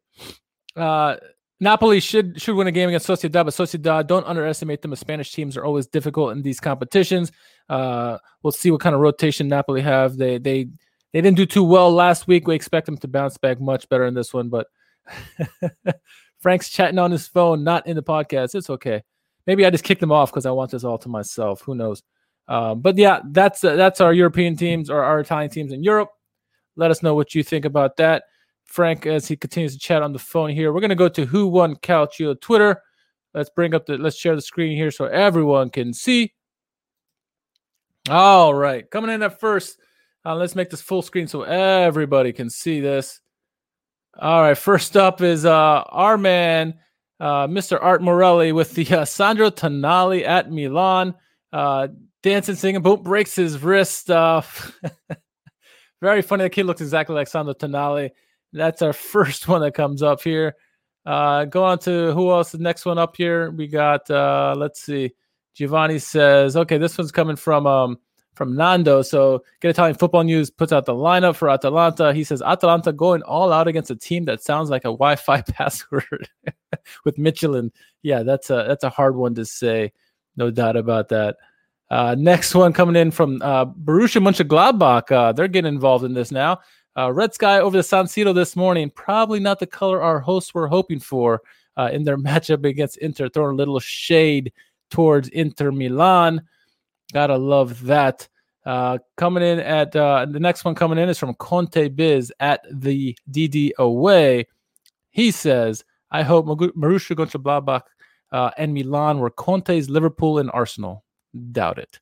Uh, Napoli should should win a game against Sociedad, but Sociedad don't underestimate them. The Spanish teams are always difficult in these competitions. Uh, we'll see what kind of rotation Napoli have. They they they didn't do too well last week. We expect them to bounce back much better in this one, but Frank's chatting on his phone, not in the podcast. It's okay. Maybe I just kicked them off because I want this all to myself. Who knows? Um, but yeah, that's uh, that's our European teams or our Italian teams in Europe. Let us know what you think about that. Frank, as he continues to chat on the phone here, we're gonna go to Who Won Calcio Twitter. Let's bring up the let's share the screen here so everyone can see. All right, coming in at first. Uh, let's make this full screen so everybody can see this. All right, first up is uh, our man, uh, Mr. Art Morelli, with the uh, Sandro Tonali at Milan. Uh, dancing, singing, boom, breaks his wrist. Uh, very funny. The kid looks exactly like Sandro Tonali. That's our first one that comes up here. Uh, go on to who else? The next one up here. We got, uh, let's see. Giovanni says, okay, this one's coming from um, from Nando. So Get Italian Football News puts out the lineup for Atalanta. He says Atalanta going all out against a team that sounds like a Wi-Fi password with Michelin. Yeah, that's a that's a hard one to say, no doubt about that. Uh, next one coming in from uh, Borussia Mönchengladbach. Uh, they're getting involved in this now. Uh, Red Sky over the San Siro this morning. Probably not the color our hosts were hoping for uh, in their matchup against Inter. Throwing a little shade towards Inter Milan. Gotta love that. Uh, coming in at uh, the next one coming in is from Conte Biz at the DD away. He says, "I hope Borussia Mönchengladbach uh, and Milan were Conte's Liverpool and Arsenal. Doubt it."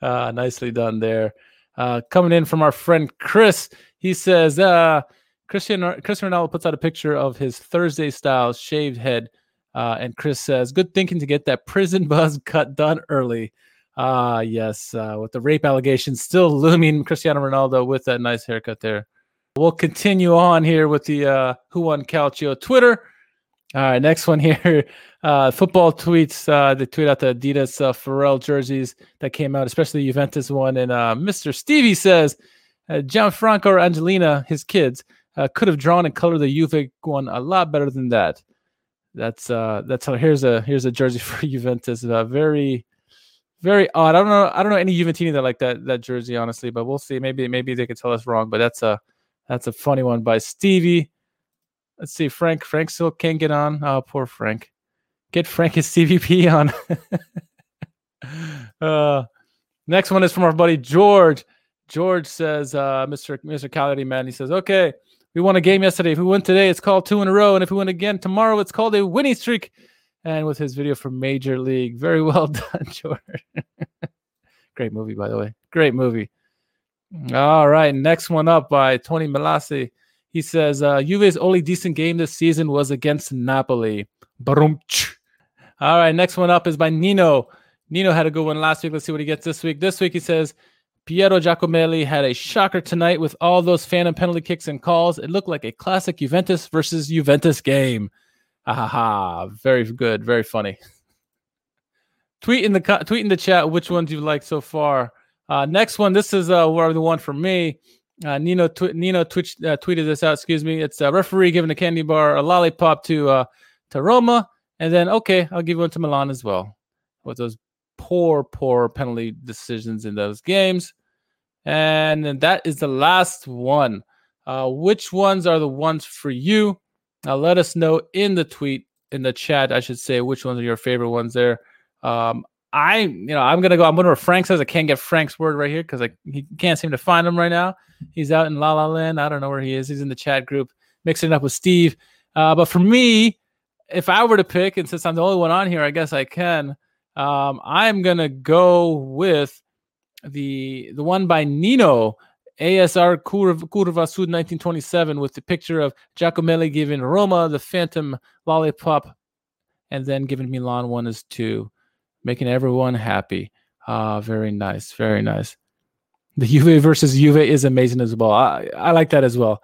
uh, nicely done there. Uh, coming in from our friend Chris, he says, uh, Christian Ronaldo puts out a picture of his Thursday style shaved head uh, and Chris says, good thinking to get that prison buzz cut done early. Ah, uh, yes, uh, with the rape allegations still looming, Cristiano Ronaldo with that nice haircut there. We'll continue on here with the uh, Who Won Calcio Twitter. All right, next one here. Uh, football tweets. Uh, they tweet out the Adidas uh, Pharrell jerseys that came out, especially the Juventus one. And uh, Mr. Stevie says, uh, Gianfranco or Angelina, his kids, uh, could have drawn and colored the Juve one a lot better than that. That's uh that's how here's a here's a jersey for Juventus. Uh, very very odd. I don't know. I don't know any Juventini that like that that jersey honestly, but we'll see. Maybe maybe they could tell us wrong. But that's a that's a funny one by Stevie. Let's see. Frank Frank still can't get on. Oh, poor Frank. Get Frank his CVP on. uh, next one is from our buddy George. George says, uh, Mr. Mr. Calorie Man, he says, okay, we won a game yesterday. If we win today, it's called two in a row. And if we win again tomorrow, it's called a winning streak. And with his video from Major League. Very well done, George. Great movie, by the way. Great movie. All right. Next one up by Tony Malassi. He says, uh, Juve's only decent game this season was against Napoli. Barum. All right. Next one up is by Nino. Nino had a good one last week. Let's see what he gets this week. This week he says, Piero Giacomelli had a shocker tonight with all those phantom penalty kicks and calls. It looked like a classic Juventus versus Juventus game. Ah, Ha ha Very good. Very funny. tweet in the tweet in the chat which ones you like so far. Uh, next one. This is uh, where the one for me. Uh, Nino tw- Nino Twitch uh, tweeted this out. Excuse me. It's a referee giving a candy bar, a lollipop to uh, to Roma, and then okay, I'll give one to Milan as well. With those poor, poor penalty decisions in those games. And that is the last one. Uh, which ones are the ones for you? Now let us know in the tweet, in the chat, I should say, which ones are your favorite ones there. Um, I, you know, I'm gonna go. I'm gonna where Frank says I can't get Frank's word right here because I he can't seem to find him right now. He's out in La La Land. I don't know where he is. He's in the chat group, mixing up with Steve. Uh, but for me, if I were to pick, and since I'm the only one on here, I guess I can. Um, I'm gonna go with the the one by Nino ASR Curva, Curva Sud 1927 with the picture of Giacomelli giving Roma the Phantom Lollipop, and then giving Milan one is two, making everyone happy. Ah, very nice, very nice. The Juve versus Juve is amazing as well. I, I like that as well.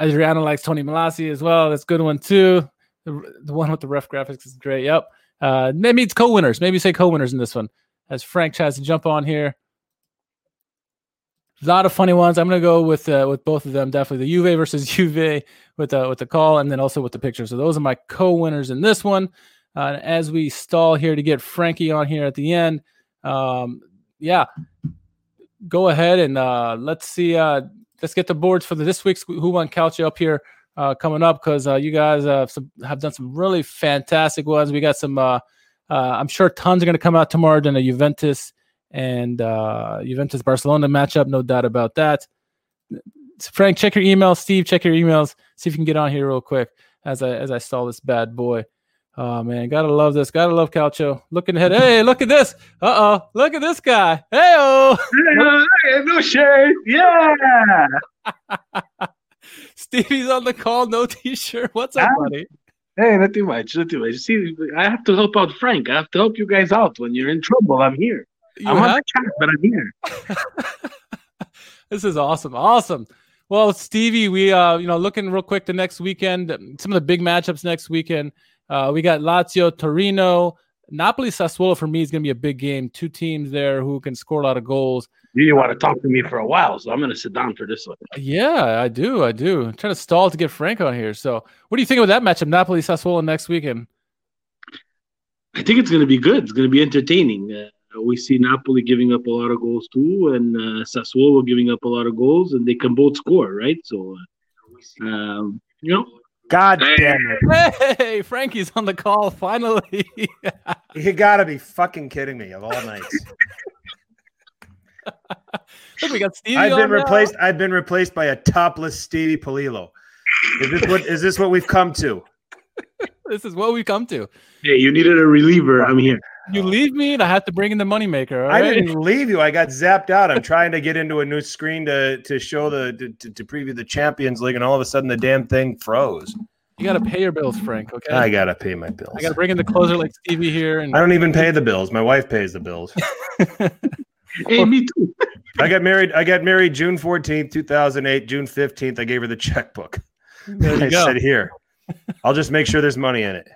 Adriano likes Tony Malassi as well. That's a good one too. The, the one with the rough graphics is great. Yep. Uh, maybe it's co-winners. Maybe say co-winners in this one. As Frank tries to jump on here. A lot of funny ones. I'm gonna go with uh, with both of them. Definitely the Juve versus Juve with the with the call, and then also with the picture. So those are my co-winners in this one. Uh, as we stall here to get Frankie on here at the end, um, yeah, go ahead and uh, let's see. Uh, let's get the boards for the, this week's Who Won Calcio up here uh, coming up because uh, you guys uh, some, have done some really fantastic ones. We got some. Uh, uh, I'm sure tons are going to come out tomorrow in the Juventus and uh, Juventus Barcelona matchup. No doubt about that. Frank, check your emails. Steve, check your emails. See if you can get on here real quick as I as I stall this bad boy. Oh man, gotta love this. Gotta love Calcio. Looking ahead. Hey, look at this. Uh oh, look at this guy. Hey oh.
no shade. Yeah.
Stevie's on the call. No t-shirt. What's up,
Ah.
buddy?
Hey, not too much. Not too much. See, I have to help out Frank. I have to help you guys out when you're in trouble. I'm here.
You
I'm on the chat, but I'm here.
this is awesome. Awesome. Well, Stevie, we uh, you know, looking real quick the next weekend, some of the big matchups next weekend. Uh, we got Lazio, Torino, Napoli, Sassuolo. For me, is going to be a big game. Two teams there who can score a lot of goals.
You didn't want to talk to me for a while, so I'm going to sit down for this one.
Yeah, I do. I do. I'm trying to stall to get Frank on here. So, what do you think of that matchup, Napoli, Sassuolo next weekend?
I think it's going to be good. It's going to be entertaining. Uh, we see Napoli giving up a lot of goals too, and uh, Sassuolo giving up a lot of goals, and they can both score, right? So, uh, um, you know,
God damn it.
Hey, Frankie's on the call finally.
You gotta be fucking kidding me of all nights.
Look, we got Stevie.
I've been
on now.
replaced. I've been replaced by a topless Stevie Polillo. Is this what is this what we've come to?
This is what we come to.
hey, you needed a reliever. I'm here.
You leave me, and I have to bring in the moneymaker. all
I
right?
didn't leave you. I got zapped out. I'm trying to get into a new screen to to show the to, to, to preview the Champions League, and all of a sudden the damn thing froze.
You got to pay your bills, Frank. Okay.
I gotta pay my bills.
I got to bring in the closer like Stevie here, and
I don't even pay the bills. My wife pays the bills.
Hey, me too.
I got married. I got married June 14th, 2008. June 15th, I gave her the checkbook.
there
I
go.
said, "Here, I'll just make sure there's money in it."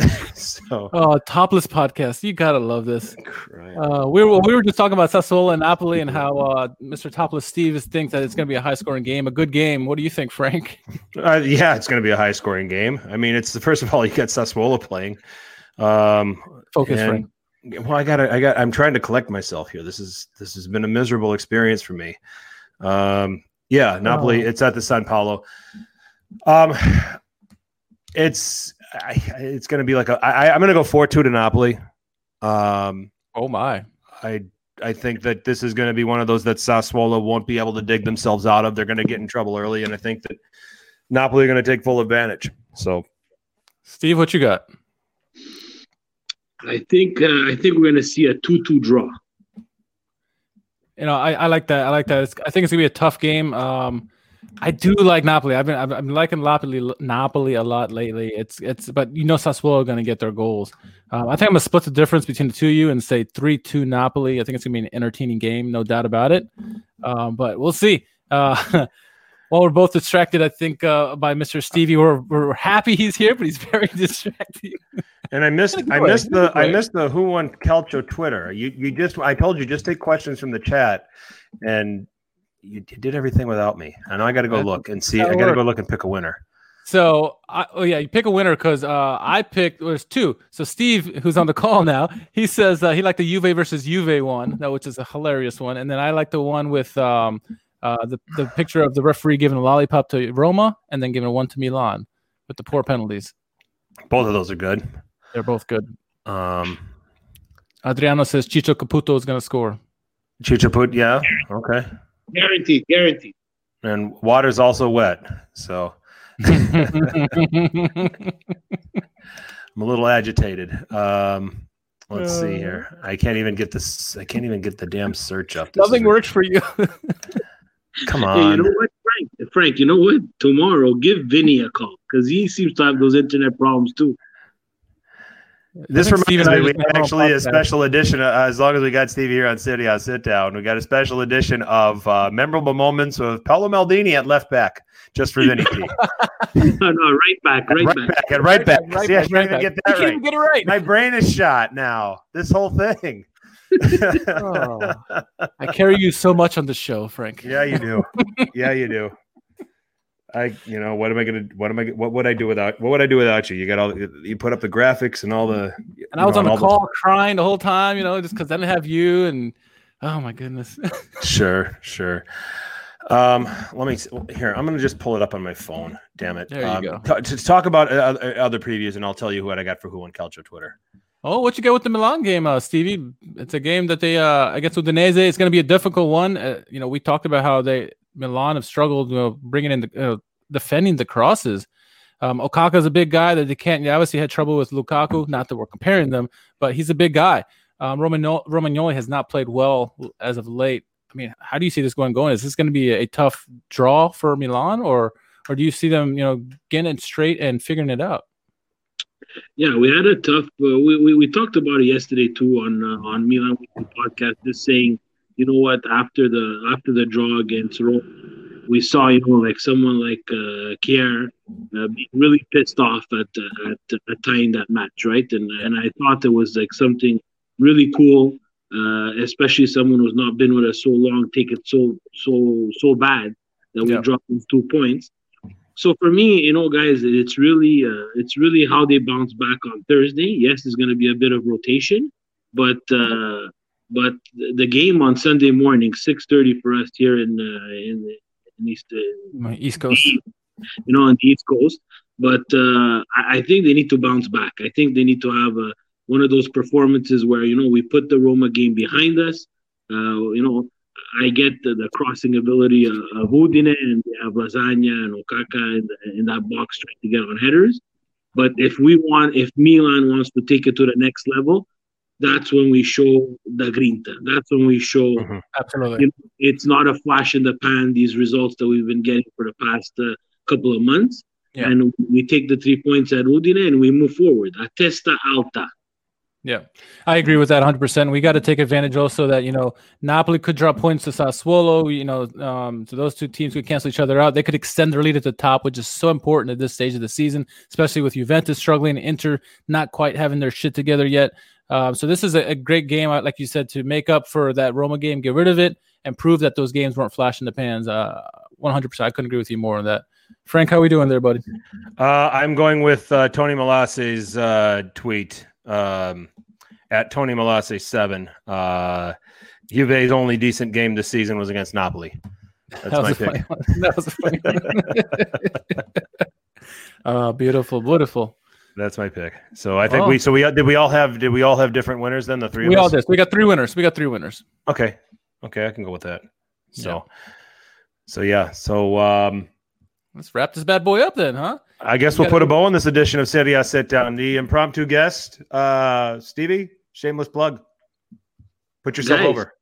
so
Oh, topless podcast. You gotta love this. Uh, we were we were just talking about Sassuolo and Napoli and how uh, Mr. Topless Steve is- thinks that it's going to be a high scoring game, a good game. What do you think, Frank?
Uh, yeah, it's going to be a high scoring game. I mean, it's the first of all you got Sassuolo playing. Um,
Focus,
and-
Frank.
well, I got I got I'm trying to collect myself here. This is this has been a miserable experience for me. Um, yeah, Napoli.
Oh.
It's at the San Paolo. Um, it's I, it's going to be like a I, I'm going to go four two to Napoli. Um,
Oh my!
I I think that this is going to be one of those that Sassuolo won't be able to dig themselves out of. They're going to get in trouble early, and I think that Napoli are going to take full advantage. So
Steve, what you got?
I think uh, I think we're gonna see a two-two draw.
You know, I, I like that. I like that. It's, I think it's gonna be a tough game. Um, I do like Napoli. I've been I've, been liking Napoli Napoli a lot lately. It's it's but you know Sassuolo are gonna get their goals. Um, I think I'm gonna split the difference between the two of you and say three two Napoli. I think it's gonna be an entertaining game, no doubt about it. Um, but we'll see. Uh, while we're both distracted, I think uh, by Mr. Stevie, we're we're happy he's here, but he's very distracted.
And I missed
In a good
I missed the I missed the who won Calcio Twitter. You you just I told you just take questions from the chat, and you, did everything without me. And I got to go
That's-
look and see. I got to go look and pick a winner.
So, I, oh yeah, you pick a winner because uh, I picked. There's two. So Steve, who's on the call now, he says uh, he liked the Juve versus Juve one, which is a hilarious one, and then I like the one with um, uh, the the picture of the referee giving a lollipop to Roma and then giving a one to Milan with the poor penalties.
Both of those are good.
They're both good.
Um,
Adriano says Ciccio Caputo is going to score.
Chichaput, yeah, okay.
Guaranteed, guaranteed.
And water's also wet, so I'm a little agitated. Um, let's see here. I can't even get this. I can't even get the damn search up. This
Nothing works for you.
Come
Hey, you
on.
know what, Frank? Frank, you know what? Tomorrow, give Vinny a call because he seems to have those internet problems too.
This
I think Steve
reminds
and
me, we
just have our own
actually a special edition. Uh, as long as we got Stevie here on Serie A Sit Down, we got a special edition of uh, memorable moments of Paolo Maldini at left back, just for Vinny P.
no, no, right back, right,
right
back.
back, at right back.
Right
See, I
back,
can't
right
even
back.
get
You
that
can't
right.
even get it right.
My brain is shot now. This whole thing.
Oh. I carry you so much on the show, Frank.
yeah, you do. Yeah, you do. I, you know, what am I gonna? What am I? What would I do without? What would I do without you? You got all. You put up the graphics and all the.
And I was
you
on the
all
call crying the whole time, you know, just because I didn't have you. And oh my goodness.
Sure, sure. Um, let me here. I'm gonna just pull it up on my phone. Damn it.
There you
um,
go.
ta- to talk about uh, other- previews, and I'll tell you what I got for who on Calcio Twitter.
oh, what you get with the Milan game, uh, Stevie? It's a game that they, uh, guess Udinese. It's going to be a difficult one. Uh, you know, we talked about how they Milan have struggled, you know, bringing in the uh, defending the crosses. Um, Okaka's a big guy that they can't. They obviously had trouble with Lukaku. Not that we're comparing them, but he's a big guy. Um, Romano- Romagnoli has not played well as of late. I mean, how do you see this going? Going is this going to be a, a tough draw for Milan, or or do you see them, you know, getting it straight and figuring it out?
Yeah, we had a tough. Uh, we, we we talked about it yesterday too on uh, on Milan podcast. Just saying, you know what? After the after the draw against Rome, we saw you know like someone like uh, Kjær uh, being really pissed off at, uh, at at tying that match, right? And and I thought it was like something really cool, uh, especially someone who's not been with us so long, take it so so so bad that we
Yeah.
dropped those two points. So for me, you know, guys, it's really uh, it's really how they bounce back on Thursday. Yes, there's going to be a bit of rotation, but uh, but the game on Sunday morning, six thirty for us here in uh, in, in East, uh,
East Coast.
you know, on the East Coast. But uh, I, I think they need to bounce back. I think they need to have a, one of those performances where you know we put the Roma game behind us. Uh, you know, I get the, the crossing ability of, of Udine and they have Lasagna and Okaka in, in that box trying to get on headers. But if we want, if Milan wants to take it to the next level, that's when we show the grinta. That's when we show
Mhm.
Absolutely.
it's not a flash in the pan these results that we've been getting for the past uh, couple of months
Yeah.
and we take the three points at Udine and we move forward a testa alta
Yeah, I agree with that 100%. We got to take advantage also that, you know, Napoli could drop points to Sassuolo, you know, um, so those two teams could cancel each other out. They could extend their lead at the top, which is so important at this stage of the season, especially with Juventus struggling, Inter not quite having their shit together yet. Um, so this is a, a, great game, like you said, to make up for that Roma game, get rid of it, and prove that those games weren't flashing the pans. Uh, 100%. I couldn't agree with you more on that. Frank, how are we doing there, buddy?
Uh, I'm going with uh, Tony Malasse's uh, tweet um, at Tony Malasse seven. Uh, Juve's only decent game this season was against Napoli. That's that my pick. That was a
funny. uh, beautiful, beautiful.
That's my pick. So I think oh. we so we did we all have did we all have different winners then the three
we
all
did. We got three winners. We got three winners.
Okay. Okay, I can go with that. So yeah. so yeah. So um
let's wrap this bad boy up then, huh?
I guess we will put a bow on this edition of Serie A Sit Down. The impromptu guest, uh, Stevie, shameless plug. Put yourself over.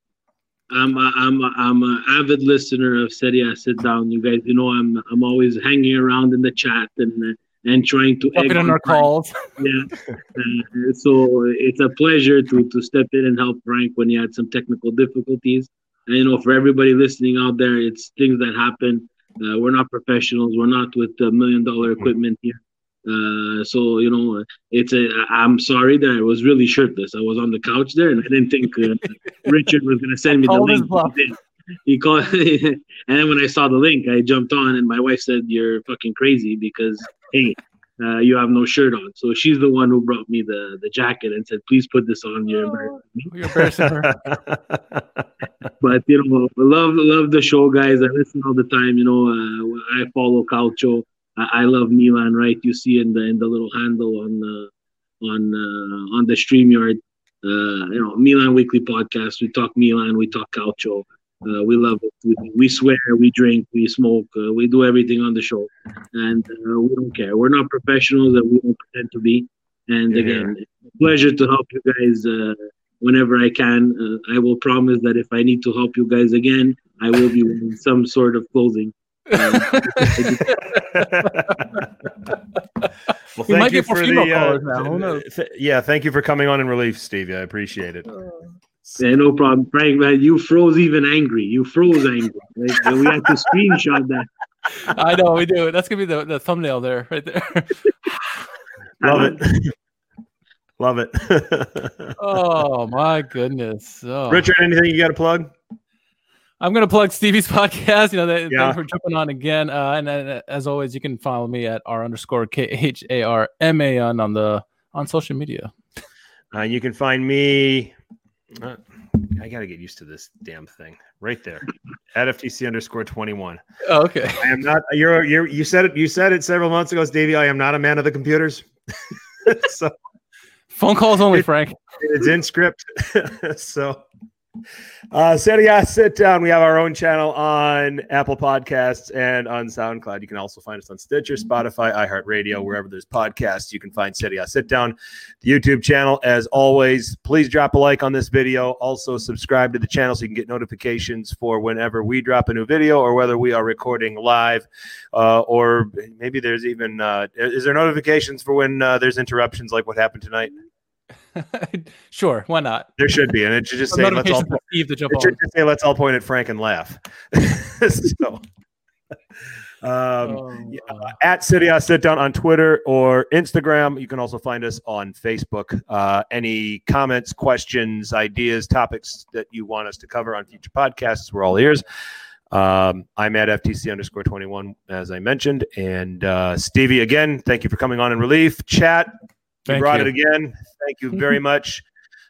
I'm a, I'm a, I'm an avid listener of Serie A Sit Down. You guys, you know, I'm I'm always hanging around in the chat and and trying to
egg on our calls.
yeah, uh, so it's a pleasure to to step in and help Frank when he had some technical difficulties. And you know, for everybody listening out there, it's things that happen uh, we're not professionals. We're not with the million dollar equipment here. Uh, so you know, it's a. I'm sorry that I was really shirtless. I was on the couch there, and I didn't think uh, Richard was going to send me the link. He, he called, and then when I saw the link, I jumped on, and my wife said, "You're fucking crazy because hey, uh, you have no shirt on. So she's the one who brought me the the jacket and said, "Please put this on. You're embarrassing me." You're embarrassing her. but you know, love love the show, guys. I listen all the time. You know, uh, I follow Calcio. I, I, love Milan. Right? You see in the in the little handle on the on uh, on the Streamyard. Uh, you know, Milan Weekly Podcast. We talk Milan. We talk Calcio. Uh, we love it. We, we, swear, we drink, we smoke, uh, we do everything on the show, and uh, we don't care. We're not professionals, and we don't pretend to be. And yeah. again, pleasure to help you guys uh, whenever I can. Uh, I will promise that if I need to help you guys again, I will be wearing some sort of clothing. Um,
well, thank you for the. Uh, th- yeah, thank you for coming on in relief, Stevie. I appreciate it.
Yeah, no problem, Frank. Man, you froze even angry. You froze angry. Like, we have to screenshot that.
I know we do. That's gonna be the, the thumbnail there, right there.
Love it. Love it.
oh my goodness. Oh.
Richard, anything you got to plug?
I'm gonna plug Stevie's podcast. You know, that, yeah. thanks for jumping on again. Uh, and uh, as always, you can follow me at r underscore k h a r m a n on the on social media.
Uh, you can find me uh, I got to get used to this damn thing right there at FTC underscore 21.
Oh, okay.
I am not, you're, you're, you said it, you said it several months ago, Davey. I am not a man of the computers. so
phone calls only, it, Frank.
It's in script. so uh, Sit Down. We have our own channel on Apple Podcasts and on SoundCloud. You can also find us on Stitcher, Spotify, iHeartRadio, wherever there's podcasts. You can find Serie Sit Down, the YouTube channel. As always, please drop a like on this video. Also, subscribe to the channel so you can get notifications for whenever we drop a new video or whether we are recording live. Uh, or maybe there's even, uh, is there notifications for when uh, there's interruptions like what happened tonight?
sure, why not?
There should be, and it should just say let's all point, Steve to jump it should just say let's all point at Frank and laugh. so, um, oh, yeah, at Serie A Sit Down on Twitter or Instagram. You can also find us on Facebook. Uh, any comments, questions, ideas, topics that you want us to cover on future podcasts, we're all ears. Um, I'm at FTC underscore 21, as I mentioned. And uh, Stevie, again, thank you for coming on in relief. Chat, Thank you brought you. it again. Thank you very much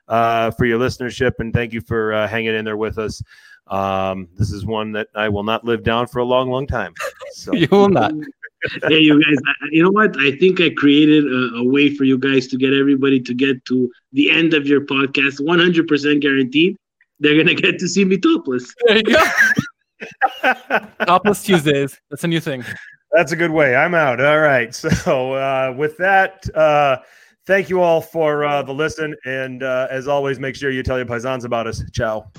uh, for your listenership and thank you for uh, hanging in there with us. Um, this is one that I will not live down for a long, long time.
So. you will not.
hey, you guys, you know what? I think I created a, a, way for you guys to get everybody to get to the end of your podcast 100% guaranteed. They're going to get to see me topless.
There you go. topless Tuesdays. That's a new thing.
That's a good way. I'm out. All right. So, uh, with that, uh, thank you all for uh, the listen. And uh, as always, make sure you tell your paisans about us. Ciao.